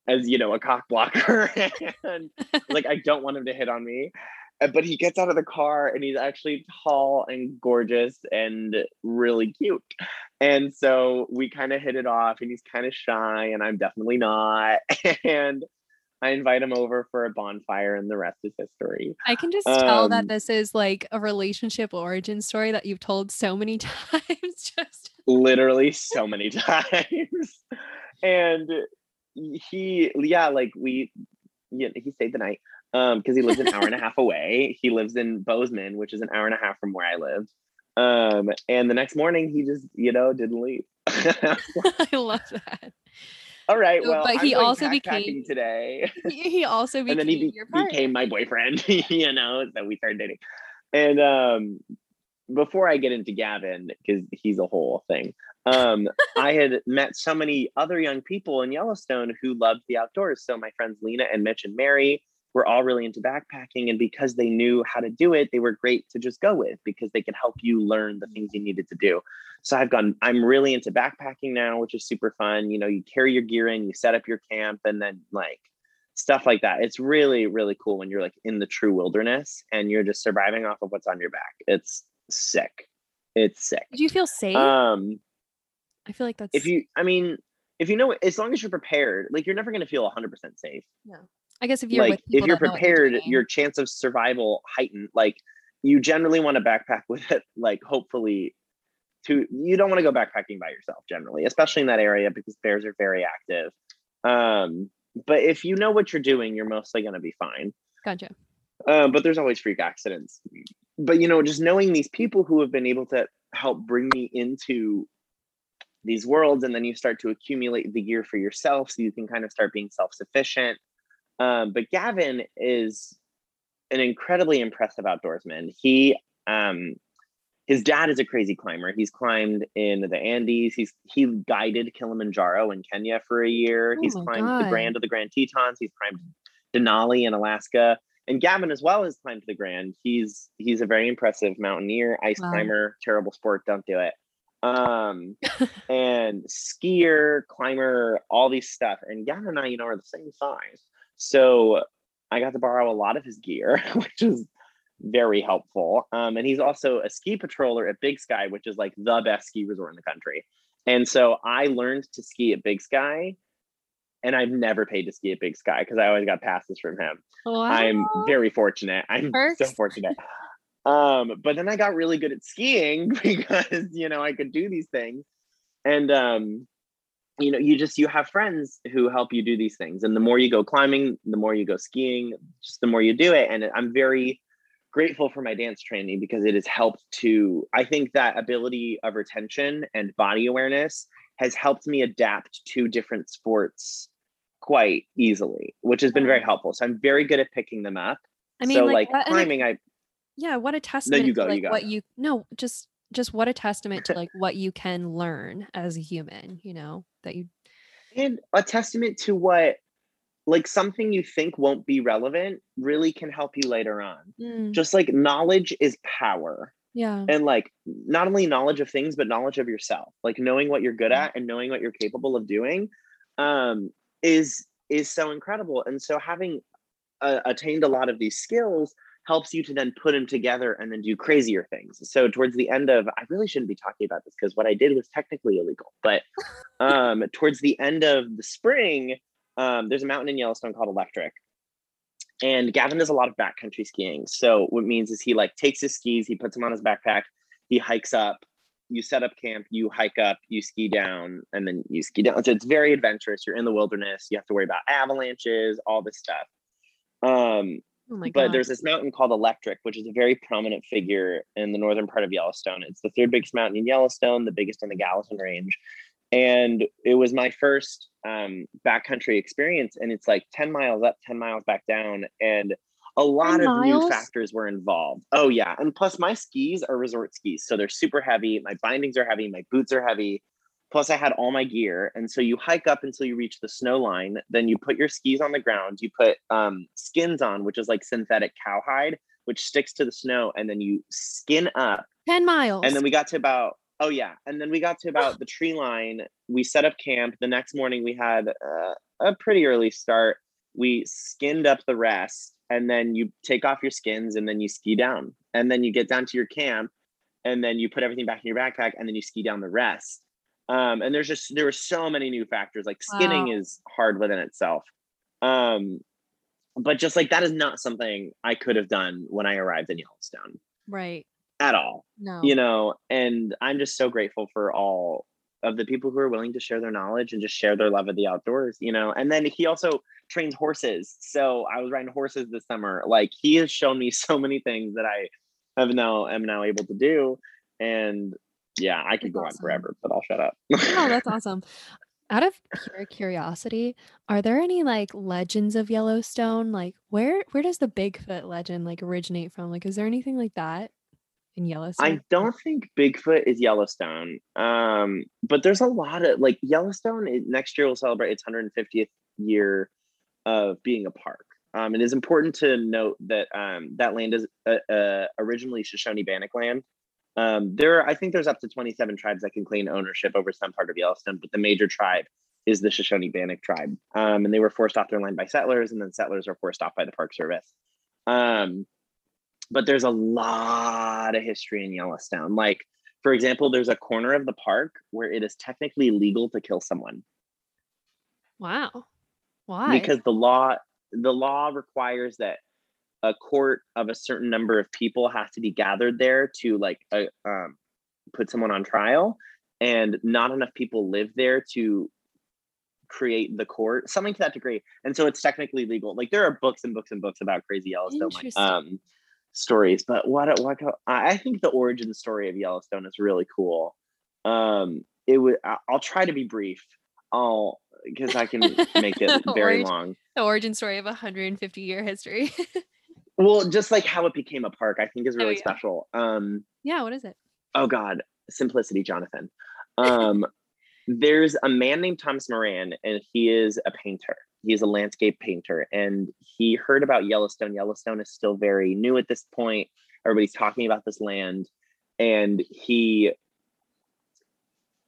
as you know, a cock blocker, and like I don't want him to hit on me. Uh, but he gets out of the car and he's actually tall and gorgeous and really cute. And so we kind of hit it off, and he's kind of shy, and I'm definitely not. And I invite him over for a bonfire, and the rest is history. I can just tell that um, this is like a relationship origin story that you've told so many times. just literally so many times, and he, yeah, like we, yeah, he stayed the night um because he lives an hour and a half away. He lives in Bozeman, which is an hour and a half from where I lived. Um, and the next morning he just, you know, didn't leave. I love that. All right. Well, but he also became today. He also became and then he be- became my boyfriend. you know, so we started dating. And um, before I get into Gavin, because he's a whole thing, um, I had met so many other young people in Yellowstone who loved the outdoors. So my friends Lena and Mitch and Mary were all really into backpacking, and because they knew how to do it, they were great to just go with because they could help you learn the things you needed to do. So I've gone, I'm really into backpacking now, which is super fun. You know, you carry your gear in, you set up your camp, and then like stuff like that. It's really, really cool when you're like in the true wilderness and you're just surviving off of what's on your back. It's sick. It's sick. Do you feel safe? Um, I feel like that's if you, I mean, if you know, as long as you're prepared, like you're never going to feel 100% safe. Yeah. I guess if you're like, if you're prepared, you're your chance of survival heightened. Like you generally want to backpack with it, like hopefully to you don't want to go backpacking by yourself generally, especially in that area because bears are very active. Um, but if you know what you're doing, you're mostly going to be fine. Gotcha. Um, but there's always freak accidents. But you know, just knowing these people who have been able to help bring me into these worlds, and then you start to accumulate the gear for yourself, so you can kind of start being self-sufficient. Um, but Gavin is an incredibly impressive outdoorsman. He um, his dad is a crazy climber. He's climbed in the Andes. He's he guided Kilimanjaro in Kenya for a year. Oh he's climbed God. the Grand of the Grand Tetons. He's climbed Denali in Alaska. And Gavin as well has climbed the Grand. He's he's a very impressive mountaineer, ice wow. climber, terrible sport, don't do it. Um and skier, climber, all these stuff. And Gavin and I, you know, are the same size. So I got to borrow a lot of his gear, which is very helpful. Um, and he's also a ski patroller at Big Sky, which is like the best ski resort in the country. And so I learned to ski at Big Sky, and I've never paid to ski at Big Sky because I always got passes from him. Wow. I'm very fortunate. I'm so fortunate. Um, but then I got really good at skiing because you know I could do these things, and um, you know you just you have friends who help you do these things, and the more you go climbing, the more you go skiing, just the more you do it. And I'm very grateful for my dance training because it has helped to i think that ability of retention and body awareness has helped me adapt to different sports quite easily which has been very mm-hmm. helpful so i'm very good at picking them up i mean so like, like climbing I yeah what a testament no, you go, to like you what you no just just what a testament to like what you can learn as a human you know that you and a testament to what like something you think won't be relevant really can help you later on. Mm. Just like knowledge is power. Yeah. And like not only knowledge of things, but knowledge of yourself, like knowing what you're good at and knowing what you're capable of doing um, is is so incredible. And so having uh, attained a lot of these skills helps you to then put them together and then do crazier things. So towards the end of, I really shouldn't be talking about this because what I did was technically illegal, but um, towards the end of the spring, um, there's a mountain in Yellowstone called Electric. And Gavin does a lot of backcountry skiing. So what means is he like takes his skis, he puts them on his backpack, he hikes up, you set up camp, you hike up, you ski down, and then you ski down. So it's very adventurous. You're in the wilderness. You have to worry about avalanches, all this stuff. Um, oh but there's this mountain called Electric, which is a very prominent figure in the northern part of Yellowstone. It's the third biggest mountain in Yellowstone, the biggest in the Gallatin Range. And it was my first um, backcountry experience and it's like 10 miles up 10 miles back down and a lot of new factors were involved. Oh yeah and plus my skis are resort skis so they're super heavy my bindings are heavy my boots are heavy plus i had all my gear and so you hike up until you reach the snow line then you put your skis on the ground you put um, skins on which is like synthetic cowhide which sticks to the snow and then you skin up 10 miles and then we got to about Oh yeah, and then we got to about the tree line. We set up camp. The next morning we had uh, a pretty early start. We skinned up the rest, and then you take off your skins, and then you ski down, and then you get down to your camp, and then you put everything back in your backpack, and then you ski down the rest. Um, and there's just there were so many new factors. Like skinning wow. is hard within itself. Um, but just like that is not something I could have done when I arrived in Yellowstone. Right. At all. No. You know, and I'm just so grateful for all of the people who are willing to share their knowledge and just share their love of the outdoors, you know. And then he also trains horses. So I was riding horses this summer. Like he has shown me so many things that I have now am now able to do. And yeah, I could that's go awesome. on forever, but I'll shut up. oh, that's awesome. Out of pure curiosity, are there any like legends of Yellowstone? Like where where does the Bigfoot legend like originate from? Like is there anything like that in Yellowstone? I don't think Bigfoot is Yellowstone. Um, but there's a lot of like Yellowstone next year will celebrate its 150th year of being a park. Um, it is important to note that um, that land is uh, uh, originally Shoshone Bannock land. Um, there, are, I think there's up to 27 tribes that can claim ownership over some part of Yellowstone, but the major tribe is the Shoshone Bannock tribe. Um, and they were forced off their land by settlers, and then settlers are forced off by the Park Service. Um, but there's a lot of history in Yellowstone. Like, for example, there's a corner of the park where it is technically legal to kill someone. Wow. Why? Because the law the law requires that a court of a certain number of people has to be gathered there to like uh, um, put someone on trial and not enough people live there to create the court something to that degree. And so it's technically legal. Like there are books and books and books about crazy yellowstone like, um, stories but what what i think the origin story of yellowstone is really cool. Um it would i'll try to be brief. I'll because i can make it very origin, long. the origin story of a 150 year history well just like how it became a park i think is oh, really oh, yeah. special um yeah what is it oh god simplicity jonathan um there's a man named thomas moran and he is a painter he's a landscape painter and he heard about yellowstone yellowstone is still very new at this point everybody's talking about this land and he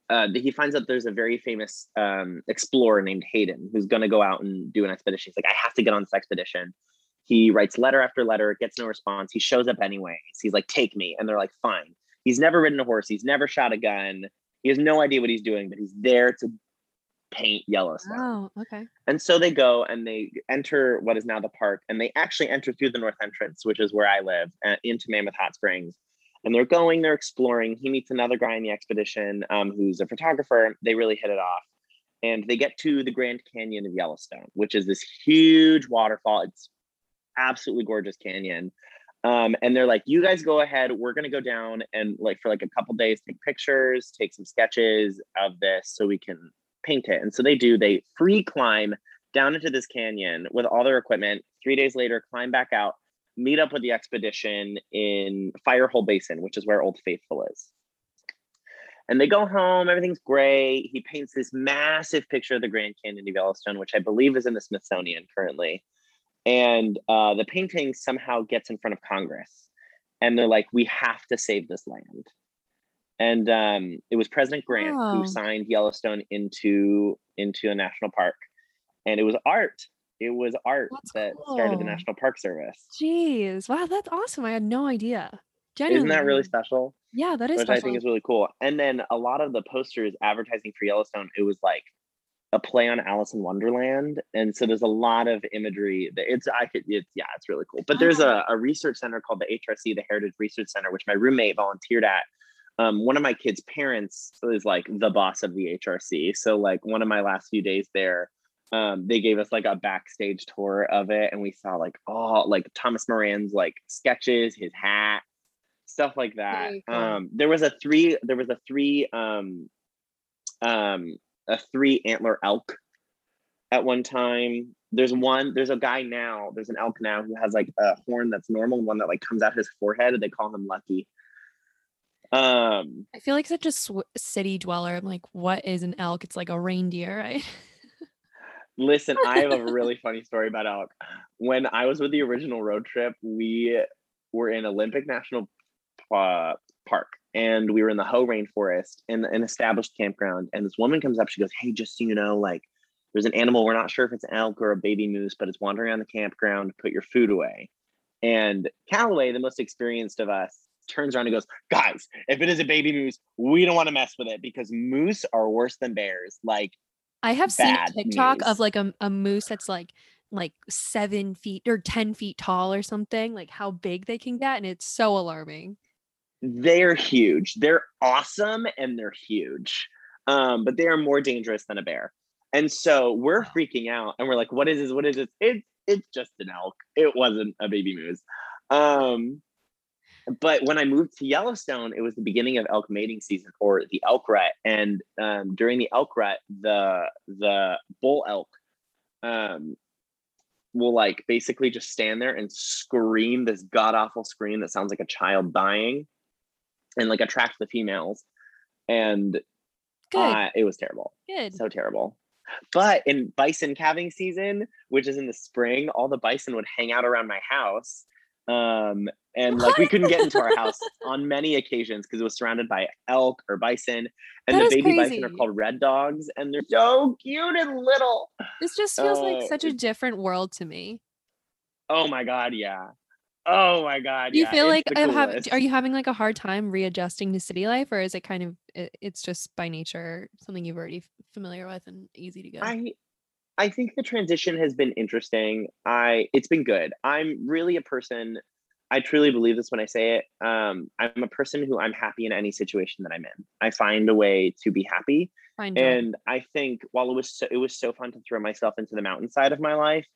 uh, he finds out there's a very famous um, explorer named Hayden who's going to go out and do an expedition. He's like, I have to get on this expedition. He writes letter after letter, gets no response. He shows up anyways. He's like, take me. And they're like, fine. He's never ridden a horse. He's never shot a gun. He has no idea what he's doing, but he's there to paint Yellowstone. Oh, okay. And so they go and they enter what is now the park, and they actually enter through the north entrance, which is where I live, uh, into Mammoth Hot Springs. And they're going, they're exploring. He meets another guy in the expedition um, who's a photographer. They really hit it off. And they get to the Grand Canyon of Yellowstone, which is this huge waterfall. It's absolutely gorgeous canyon. Um, and they're like, you guys go ahead. We're gonna go down and like for like a couple days, take pictures, take some sketches of this so we can paint it. And so they do. They free climb down into this canyon with all their equipment. Three days later, climb back out, meet up with the expedition in Firehole Basin, which is where Old Faithful is. And they go home, everything's great. He paints this massive picture of the Grand Canyon of Yellowstone, which I believe is in the Smithsonian currently and uh, the painting somehow gets in front of Congress, and they're like, "We have to save this land." And um, it was President Grant oh. who signed Yellowstone into into a national park, and it was art. It was art that's that cool. started the National Park Service. Jeez, wow, that's awesome! I had no idea. Genuinely. Isn't that really special? Yeah, that is. Which special. I think is really cool. And then a lot of the posters advertising for Yellowstone, it was like a play on Alice in Wonderland, and so there's a lot of imagery that it's I could it's yeah it's really cool. But there's a, a research center called the HRC, the Heritage Research Center, which my roommate volunteered at. Um, one of my kids' parents is like the boss of the HRC, so like one of my last few days there, um, they gave us like a backstage tour of it, and we saw like all like Thomas Moran's like sketches, his hat, stuff like that. Cool. Um, there was a three there was a three um um a three antler elk at one time. There's one, there's a guy now, there's an elk now who has like a horn that's normal, one that like comes out his forehead, and they call him Lucky. Um, I feel like such a sw- city dweller. I'm like, what is an elk? It's like a reindeer, right? Listen, I have a really funny story about elk. When I was with the original road trip, we were in Olympic National uh, Park and we were in the Hoh rainforest in an established campground. And this woman comes up, she goes, Hey, just so you know, like there's an animal, we're not sure if it's an elk or a baby moose, but it's wandering around the campground, put your food away. And Callaway, the most experienced of us, turns around and goes, Guys, if it is a baby moose, we don't want to mess with it because moose are worse than bears. Like I have seen a TikTok moose. of like a, a moose that's like like seven feet or 10 feet tall or something, like how big they can get. And it's so alarming. They're huge. They're awesome and they're huge. Um, but they are more dangerous than a bear. And so we're freaking out and we're like, what is this? What is this? It's it's just an elk. It wasn't a baby moose. Um, but when I moved to Yellowstone, it was the beginning of elk mating season or the elk rut. And um, during the elk rut, the the bull elk um, will like basically just stand there and scream this god awful scream that sounds like a child dying, and like attract the females. And uh, it was terrible. Good. So terrible. But in bison calving season, which is in the spring, all the bison would hang out around my house um, and like we couldn't get into our house on many occasions because it was surrounded by elk or bison. And that the baby crazy. bison are called red dogs, and they're so cute and little. This just feels uh, like such a different world to me. Oh my god, yeah. Oh my god. Do you yeah, feel like have, are you having like a hard time readjusting to city life, or is it kind of it's just by nature something you've already familiar with and easy to go? I I think the transition has been interesting. I it's been good. I'm really a person. I truly believe this when I say it. Um, I'm a person who I'm happy in any situation that I'm in. I find a way to be happy. Find and I think while it was so, it was so fun to throw myself into the mountainside of my life,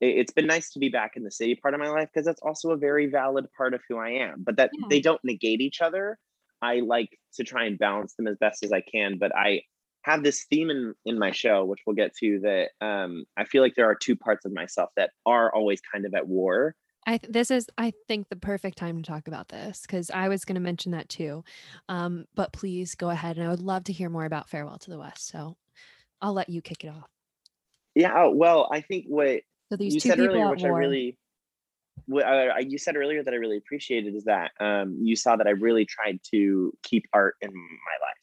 it, has been nice to be back in the city part of my life because that's also a very valid part of who I am. But that yeah. they don't negate each other. I like to try and balance them as best as I can. But I have this theme in in my show, which we'll get to. That um, I feel like there are two parts of myself that are always kind of at war. I this is I think the perfect time to talk about this because I was going to mention that too. Um, but please go ahead, and I would love to hear more about Farewell to the West. So I'll let you kick it off. Yeah, well, I think what so these you said earlier, which war. I really what uh, you said earlier that I really appreciated is that um, you saw that I really tried to keep art in my life.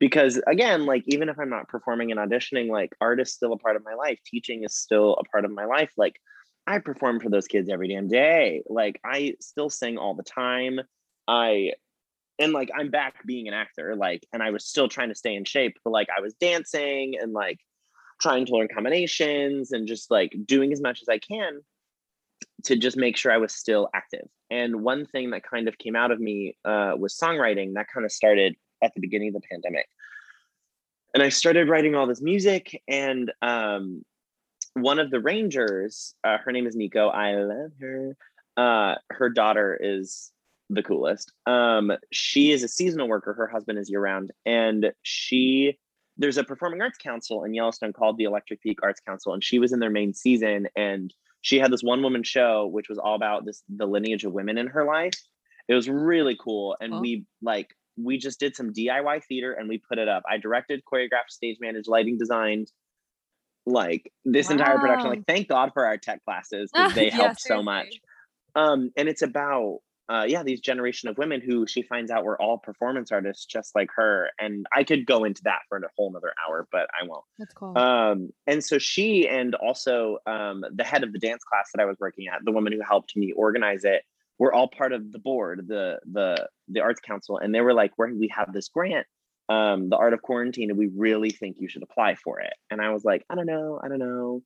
Because again like even if i'm not performing and auditioning like art is still a part of my life. Teaching is still a part of my life. Like i perform for those kids every damn day. Like i still sing all the time. I and like i'm back being an actor like and i was still trying to stay in shape but like i was dancing and like trying to learn combinations and just like doing as much as i can to just make sure i was still active and one thing that kind of came out of me uh, was songwriting that kind of started at the beginning of the pandemic. And I started writing all this music, and um, one of the rangers, uh, her name is Nico. I love her. Uh, her daughter is the coolest. Um, she is a seasonal worker. Her husband is year round, and she there's a performing arts council in Yellowstone called the Electric Peak Arts Council, and she was in their main season, and she had this one woman show which was all about this the lineage of women in her life. It was really cool, and oh. we like we just did some DIY theater and we put it up. I directed, choreographed, stage managed, lighting designed, like this wow. entire production. Like, thank God for our tech classes because they helped so much. Um, and it's about uh, yeah, these generation of women who she finds out were all performance artists just like her. And I could go into that for a whole nother hour, but I won't. That's cool. Um, and so she and also um, the head of the dance class that I was working at, the woman who helped me organize it, we're all part of the board, the the the arts council, and they were like, "We we have this grant, um, the art of quarantine, and we really think you should apply for it." And I was like, "I don't know, I don't know."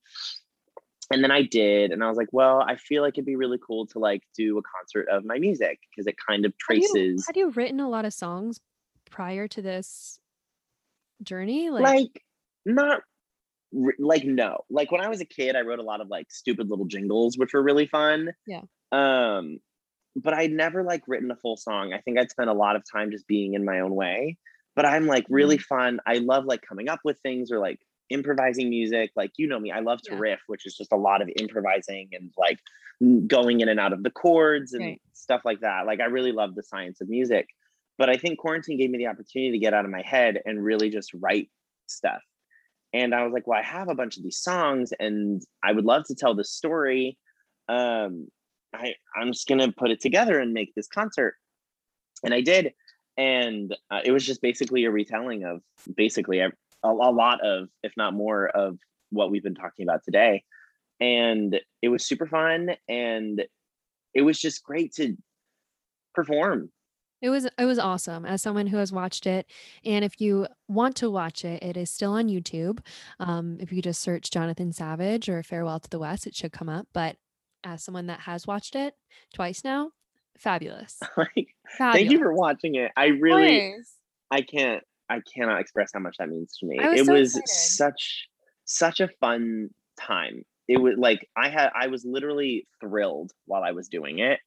And then I did, and I was like, "Well, I feel like it'd be really cool to like do a concert of my music because it kind of traces." Had you, had you written a lot of songs prior to this journey? Like, like not like no like when i was a kid i wrote a lot of like stupid little jingles which were really fun yeah um but I'd never like written a full song. I think I'd spent a lot of time just being in my own way. But I'm like really mm-hmm. fun. I love like coming up with things or like improvising music. Like you know me, I love to yeah. riff, which is just a lot of improvising and like going in and out of the chords and right. stuff like that. Like I really love the science of music. But I think quarantine gave me the opportunity to get out of my head and really just write stuff. And I was like, well, I have a bunch of these songs and I would love to tell this story. Um, I, I'm just gonna put it together and make this concert. And I did. And uh, it was just basically a retelling of basically a, a lot of, if not more, of what we've been talking about today. And it was super fun. And it was just great to perform It was it was awesome as someone who has watched it, and if you want to watch it, it is still on YouTube. Um, if you just search Jonathan Savage or Farewell to the West, it should come up. But as someone that has watched it twice now, fabulous. like, thank you for watching it. I really, I can't, I cannot express how much that means to me. Was it so was excited. such, such a fun time. It was like I had, I was literally thrilled while I was doing it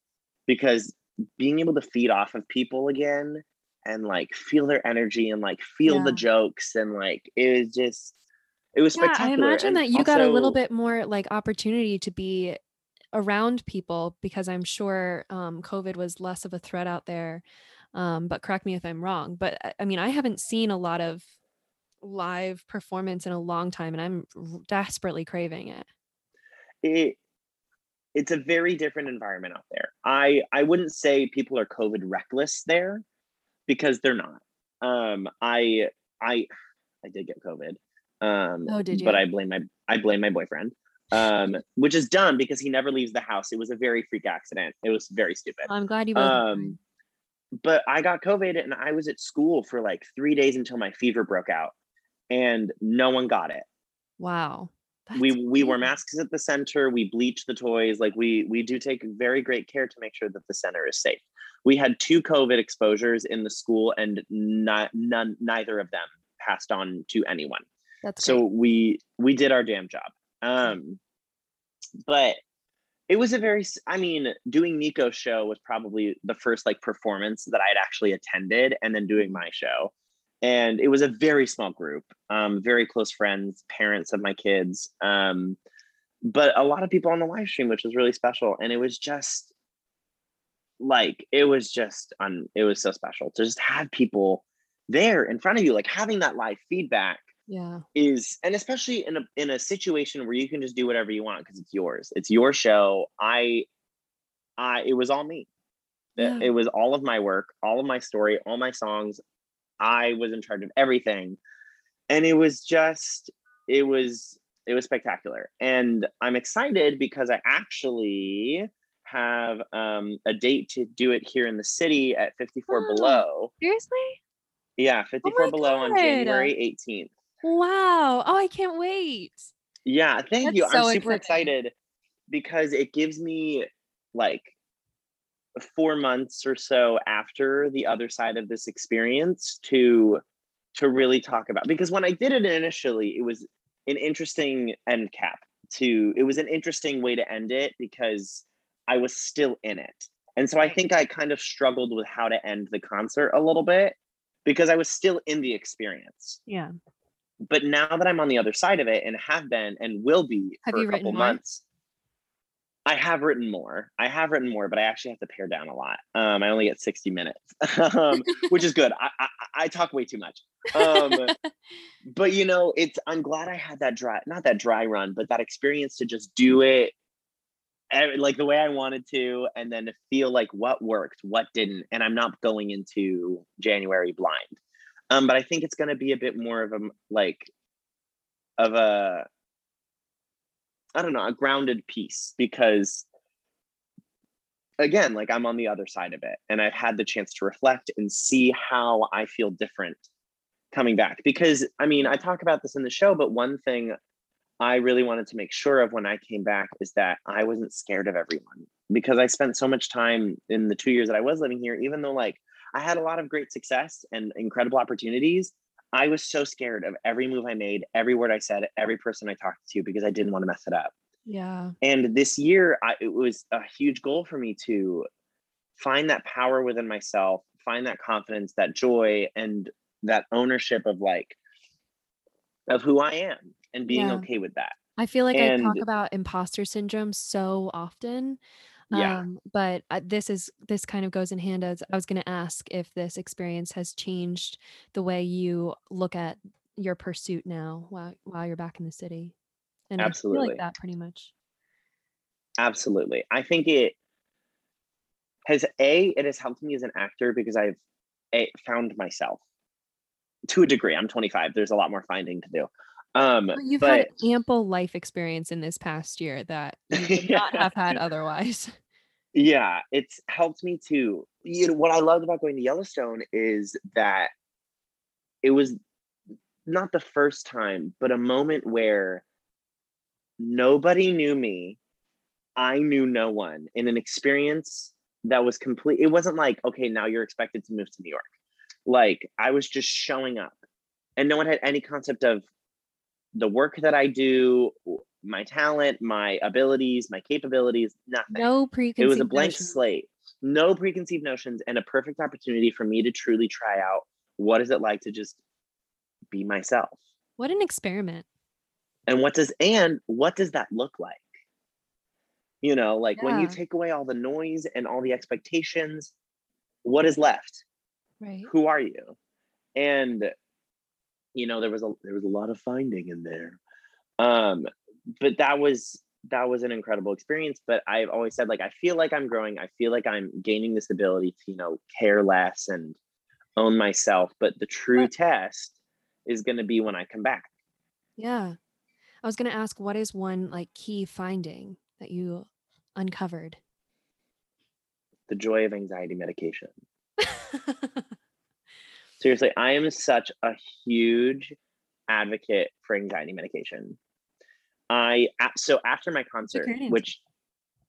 because being able to feed off of people again and like feel their energy and like feel yeah. the jokes and like it was just it was yeah, spectacular. I imagine and that you also, got a little bit more like opportunity to be around people because I'm sure um, COVID was less of a threat out there. Um, but correct me if I'm wrong. But I mean, I haven't seen a lot of live performance in a long time, and I'm desperately craving it. It it's a very different environment out there. I I wouldn't say people are COVID reckless there because they're not. Um, I I I did get COVID. Um, oh, did you? But I blame my I blame my boyfriend. Um, which is dumb because he never leaves the house. It was a very freak accident. It was very stupid. I'm glad you. Um, but I got COVID and I was at school for like three days until my fever broke out, and no one got it. Wow. That's we we wear masks at the center. We bleach the toys. Like we we do take very great care to make sure that the center is safe. We had two COVID exposures in the school, and not none neither of them passed on to anyone. That's so great. we we did our damn job. Um, but it was a very i mean doing nico's show was probably the first like performance that i'd actually attended and then doing my show and it was a very small group um, very close friends parents of my kids um, but a lot of people on the live stream which was really special and it was just like it was just on it was so special to just have people there in front of you like having that live feedback yeah. is and especially in a in a situation where you can just do whatever you want because it's yours. It's your show. I i it was all me. Yeah. it was all of my work all of my story all my songs. I was in charge of everything. And it was just it was it was spectacular. And i'm excited because i actually have um, a date to do it here in the city at 54 oh, below. seriously? Yeah 54 oh below God. on january 18th Wow. Oh, I can't wait. Yeah, thank That's you. So I'm super excited because it gives me like four months or so after the other side of this experience to to really talk about because when I did it initially, it was an interesting end cap to it was an interesting way to end it because I was still in it. And so I think I kind of struggled with how to end the concert a little bit because I was still in the experience. Yeah but now that I'm on the other side of it and have been and will be have for a couple months, I have written more. I have written more, but I actually have to pare down a lot. Um, I only get 60 minutes, um, which is good. I, I, I, talk way too much. Um, but you know, it's I'm glad I had that dry, not that dry run, but that experience to just do it like the way I wanted to, and then to feel like what worked, what didn't, and I'm not going into January blind. Um, but I think it's going to be a bit more of a like of a I don't know, a grounded piece because again, like I'm on the other side of it and I've had the chance to reflect and see how I feel different coming back. Because I mean, I talk about this in the show, but one thing I really wanted to make sure of when I came back is that I wasn't scared of everyone because I spent so much time in the two years that I was living here, even though like I had a lot of great success and incredible opportunities. I was so scared of every move I made, every word I said, every person I talked to because I didn't want to mess it up. Yeah. And this year, I, it was a huge goal for me to find that power within myself, find that confidence, that joy, and that ownership of like, of who I am and being yeah. okay with that. I feel like and, I talk about imposter syndrome so often yeah. Um, but uh, this is this kind of goes in hand as I was going to ask if this experience has changed the way you look at your pursuit now while while you're back in the city. And absolutely like that pretty much. Absolutely. I think it has a it has helped me as an actor because I've a, found myself to a degree. I'm 25. There's a lot more finding to do. Um, you've but, had ample life experience in this past year that you would yeah. not have had otherwise. Yeah, it's helped me to you know what I loved about going to Yellowstone is that it was not the first time, but a moment where nobody knew me. I knew no one in an experience that was complete. It wasn't like, okay, now you're expected to move to New York. Like I was just showing up and no one had any concept of the work that I do, my talent, my abilities, my capabilities, nothing. No preconceived. It was a blank notions. slate, no preconceived notions, and a perfect opportunity for me to truly try out what is it like to just be myself. What an experiment. And what does and what does that look like? You know, like yeah. when you take away all the noise and all the expectations, what is left? Right. Who are you? And you know, there was a there was a lot of finding in there. Um, but that was that was an incredible experience. But I've always said, like, I feel like I'm growing. I feel like I'm gaining this ability to, you know, care less and own myself. But the true what? test is going to be when I come back. Yeah. I was going to ask, what is one like key finding that you uncovered? The joy of anxiety medication. Seriously, I am such a huge advocate for anxiety medication. I so after my concert, which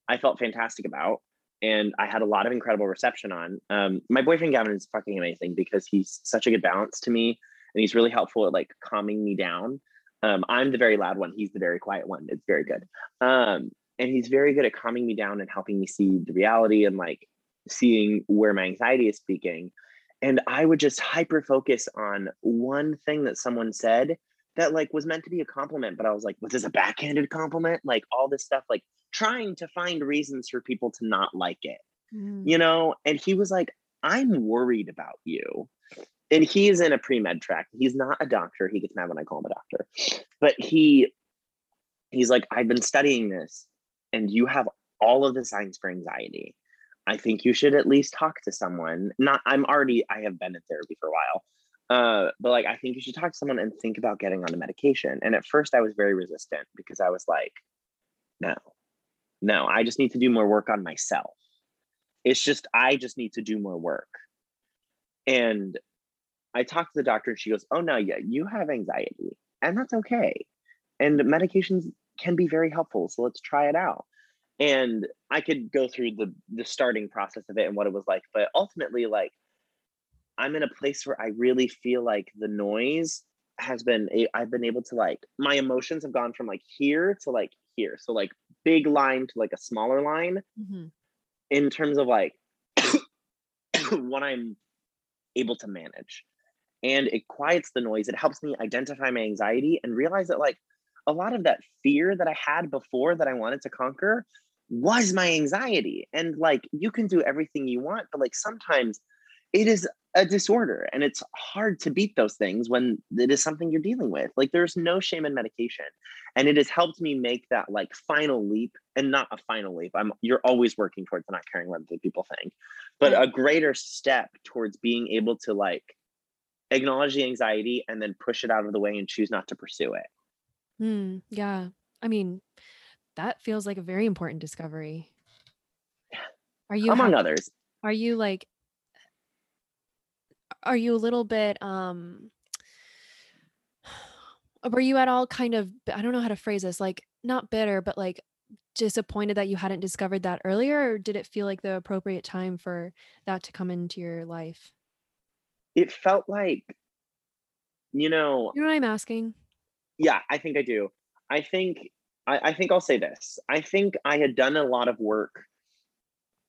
I felt fantastic about, and I had a lot of incredible reception on. Um, my boyfriend Gavin is fucking amazing because he's such a good balance to me, and he's really helpful at like calming me down. Um, I'm the very loud one; he's the very quiet one. It's very good, um, and he's very good at calming me down and helping me see the reality and like seeing where my anxiety is speaking. And I would just hyper focus on one thing that someone said that like was meant to be a compliment, but I was like, was this a backhanded compliment? Like all this stuff, like trying to find reasons for people to not like it, mm. you know? And he was like, I'm worried about you. And he's in a pre med track. He's not a doctor. He gets mad when I call him a doctor, but he, he's like, I've been studying this and you have all of the signs for anxiety. I think you should at least talk to someone. Not, I'm already, I have been in therapy for a while, uh, but like, I think you should talk to someone and think about getting on the medication. And at first, I was very resistant because I was like, no, no, I just need to do more work on myself. It's just, I just need to do more work. And I talked to the doctor and she goes, oh, no, yeah, you have anxiety and that's okay. And medications can be very helpful. So let's try it out. And I could go through the the starting process of it and what it was like, but ultimately, like I'm in a place where I really feel like the noise has been I've been able to like my emotions have gone from like here to like here. So like big line to like a smaller line mm-hmm. in terms of like what I'm able to manage. And it quiets the noise. It helps me identify my anxiety and realize that like a lot of that fear that I had before that I wanted to conquer was my anxiety. And like you can do everything you want, but like sometimes it is a disorder and it's hard to beat those things when it is something you're dealing with. Like there's no shame in medication and it has helped me make that like final leap and not a final leap i'm you're always working towards not caring what other people think but a greater step towards being able to like acknowledge the anxiety and then push it out of the way and choose not to pursue it. Hmm. yeah. I mean that feels like a very important discovery. Are you among others. are you like are you a little bit um were you at all kind of I don't know how to phrase this, like not bitter, but like disappointed that you hadn't discovered that earlier or did it feel like the appropriate time for that to come into your life? It felt like you know, You know what I'm asking? yeah, I think I do. I think I, I think I'll say this. I think I had done a lot of work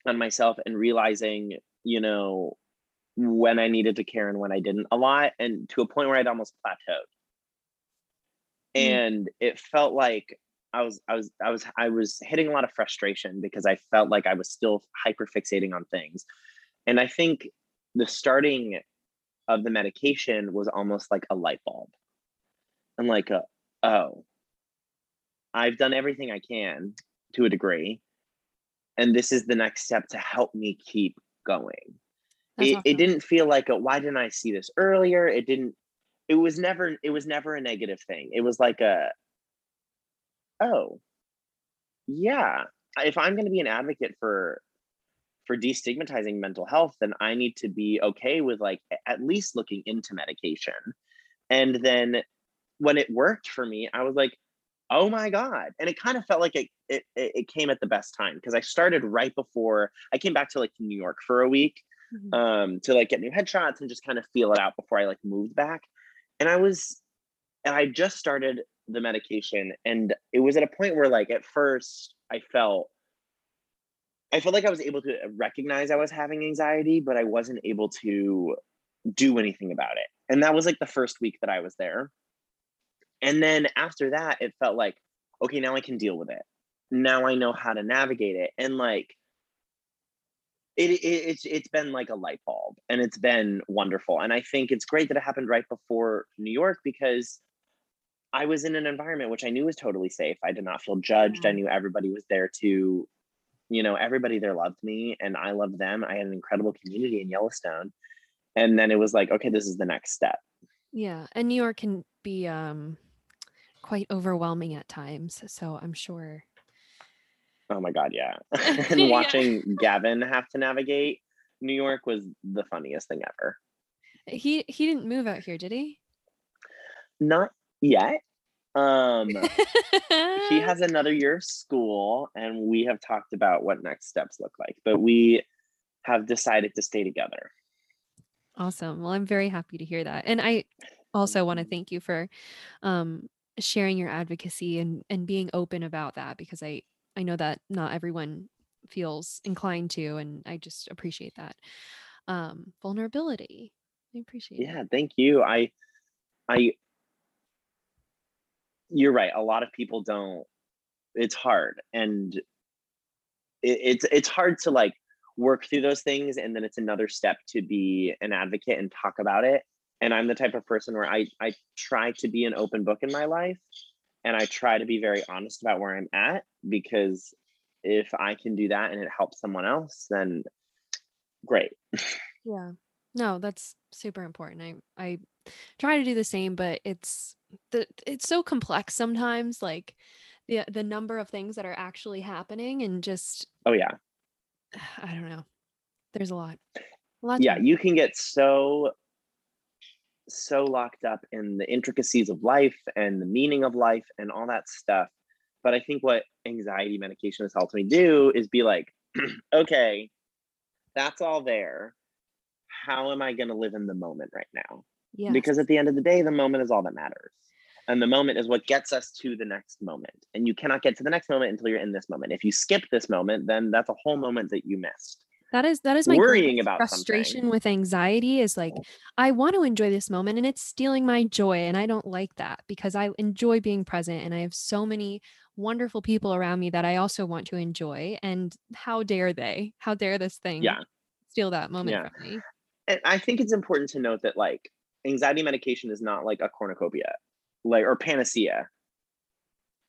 on myself and realizing, you know, when I needed to care and when I didn't a lot, and to a point where I'd almost plateaued. Mm. And it felt like I was I was I was I was hitting a lot of frustration because I felt like I was still hyper fixating on things. And I think the starting of the medication was almost like a light bulb. I'm like, a, oh, I've done everything I can to a degree. And this is the next step to help me keep going it, awesome. it didn't feel like a why didn't i see this earlier it didn't it was never it was never a negative thing it was like a oh yeah if i'm going to be an advocate for for destigmatizing mental health, then I need to be okay with like at least looking into medication. And then when it worked for me, I was like, oh my god and it kind of felt like it it, it came at the best time because i started right before i came back to like new york for a week mm-hmm. um to like get new headshots and just kind of feel it out before i like moved back and i was and i just started the medication and it was at a point where like at first i felt i felt like i was able to recognize i was having anxiety but i wasn't able to do anything about it and that was like the first week that i was there and then after that, it felt like, okay, now I can deal with it. Now I know how to navigate it. And like, it, it, it's it's been like a light bulb and it's been wonderful and i think it's great that it happened right before new york because i was in an environment which i knew was totally safe i did not feel judged i mm-hmm. knew everybody was there to you know everybody there loved me and i loved them i had an incredible community in yellowstone and then it was like okay this is the next step yeah and new york can be um quite overwhelming at times. So I'm sure. Oh my God, yeah. and watching yeah. Gavin have to navigate New York was the funniest thing ever. He he didn't move out here, did he? Not yet. Um he has another year of school and we have talked about what next steps look like, but we have decided to stay together. Awesome. Well, I'm very happy to hear that. And I also want to thank you for um sharing your advocacy and and being open about that because I I know that not everyone feels inclined to and I just appreciate that. Um vulnerability. I appreciate it. Yeah, thank you. I I you're right. A lot of people don't it's hard and it, it's it's hard to like work through those things and then it's another step to be an advocate and talk about it and i'm the type of person where i i try to be an open book in my life and i try to be very honest about where i'm at because if i can do that and it helps someone else then great. Yeah. No that's super important. I i try to do the same but it's the it's so complex sometimes like the the number of things that are actually happening and just oh yeah. I don't know. There's a lot. A lot yeah you can get so so locked up in the intricacies of life and the meaning of life and all that stuff. But I think what anxiety medication has helped me do is be like, okay, that's all there. How am I going to live in the moment right now? Yes. Because at the end of the day, the moment is all that matters. And the moment is what gets us to the next moment. And you cannot get to the next moment until you're in this moment. If you skip this moment, then that's a whole moment that you missed. That is that is my worrying about frustration something. with anxiety is like oh. I want to enjoy this moment and it's stealing my joy and I don't like that because I enjoy being present and I have so many wonderful people around me that I also want to enjoy and how dare they? How dare this thing yeah. steal that moment yeah. from me? And I think it's important to note that like anxiety medication is not like a cornucopia like or panacea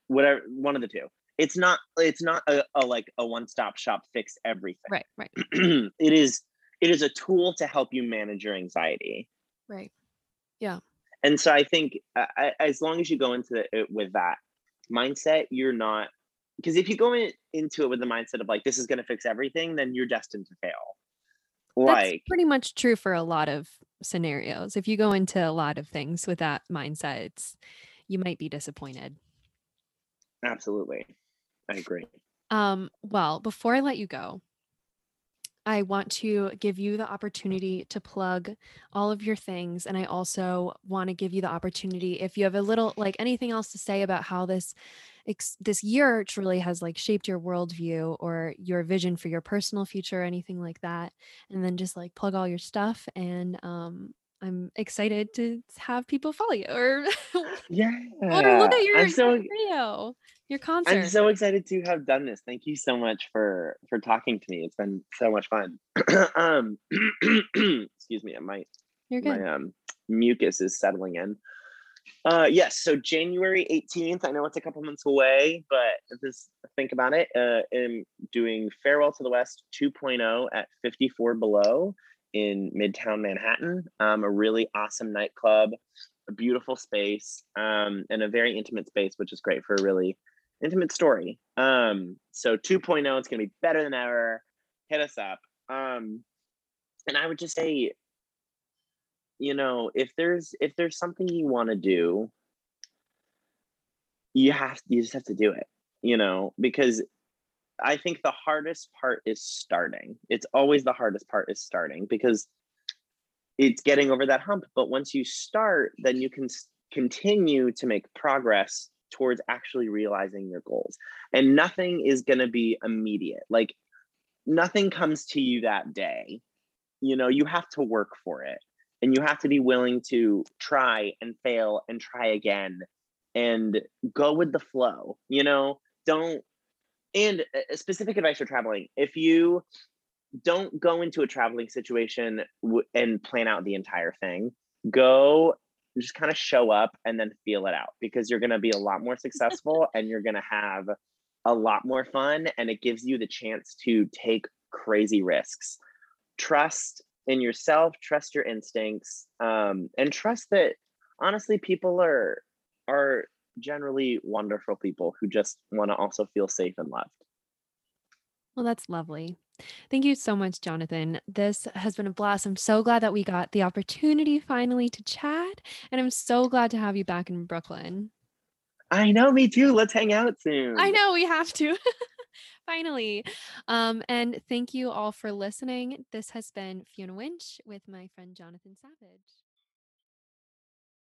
whatever one of the two it's not it's not a, a like a one-stop shop fix everything. Right right. It is it is a tool to help you manage your anxiety. Right. Yeah. And so i think uh, as long as you go into it with that mindset you're not because if you go in, into it with the mindset of like this is going to fix everything then you're destined to fail. Like That's pretty much true for a lot of scenarios. If you go into a lot of things with that mindset it's you might be disappointed. Absolutely I agree. Um, well, before I let you go, I want to give you the opportunity to plug all of your things. And I also want to give you the opportunity if you have a little like anything else to say about how this this year truly has like shaped your worldview or your vision for your personal future or anything like that. And then just like plug all your stuff and um I'm excited to have people follow you or yeah or look at your, so, video your concert. i'm so excited to have done this thank you so much for for talking to me it's been so much fun. Um excuse me my my um mucus is settling in. Uh yes so january 18th i know it's a couple months away but just think about it uh i'm doing farewell to the west 2.0 at 54 below in Midtown Manhattan, um, a really awesome nightclub, a beautiful space, um, and a very intimate space, which is great for a really intimate story. Um, so 2.0, it's going to be better than ever. hit us up. Um, and I would just say, you know, if there's if there's something you want to do, you have you just have to do it. You know, because I think the hardest part is starting. It's always the hardest part is starting because it's getting over that hump. But once you start, then you can continue to make progress towards actually realizing your goals. And nothing is going to be immediate. Like nothing comes to you that day. You know, you have to work for it and you have to be willing to try and fail and try again and go with the flow. You know, don't and specific advice for traveling if you don't go into a traveling situation w- and plan out the entire thing go just kind of show up and then feel it out because you're going to be a lot more successful and you're going to have a lot more fun and it gives you the chance to take crazy risks. Trust in yourself trust your instincts um, and trust that honestly people are are generally wonderful people who just want to also feel safe and loved well that's lovely Thank you so much, Jonathan. This has been a blast. I'm so glad that we got the opportunity finally to chat. And I'm so glad to have you back in Brooklyn. I know, me too. Let's hang out soon. I know, we have to. finally. Um, and thank you all for listening. This has been Fiona Winch with my friend Jonathan Savage.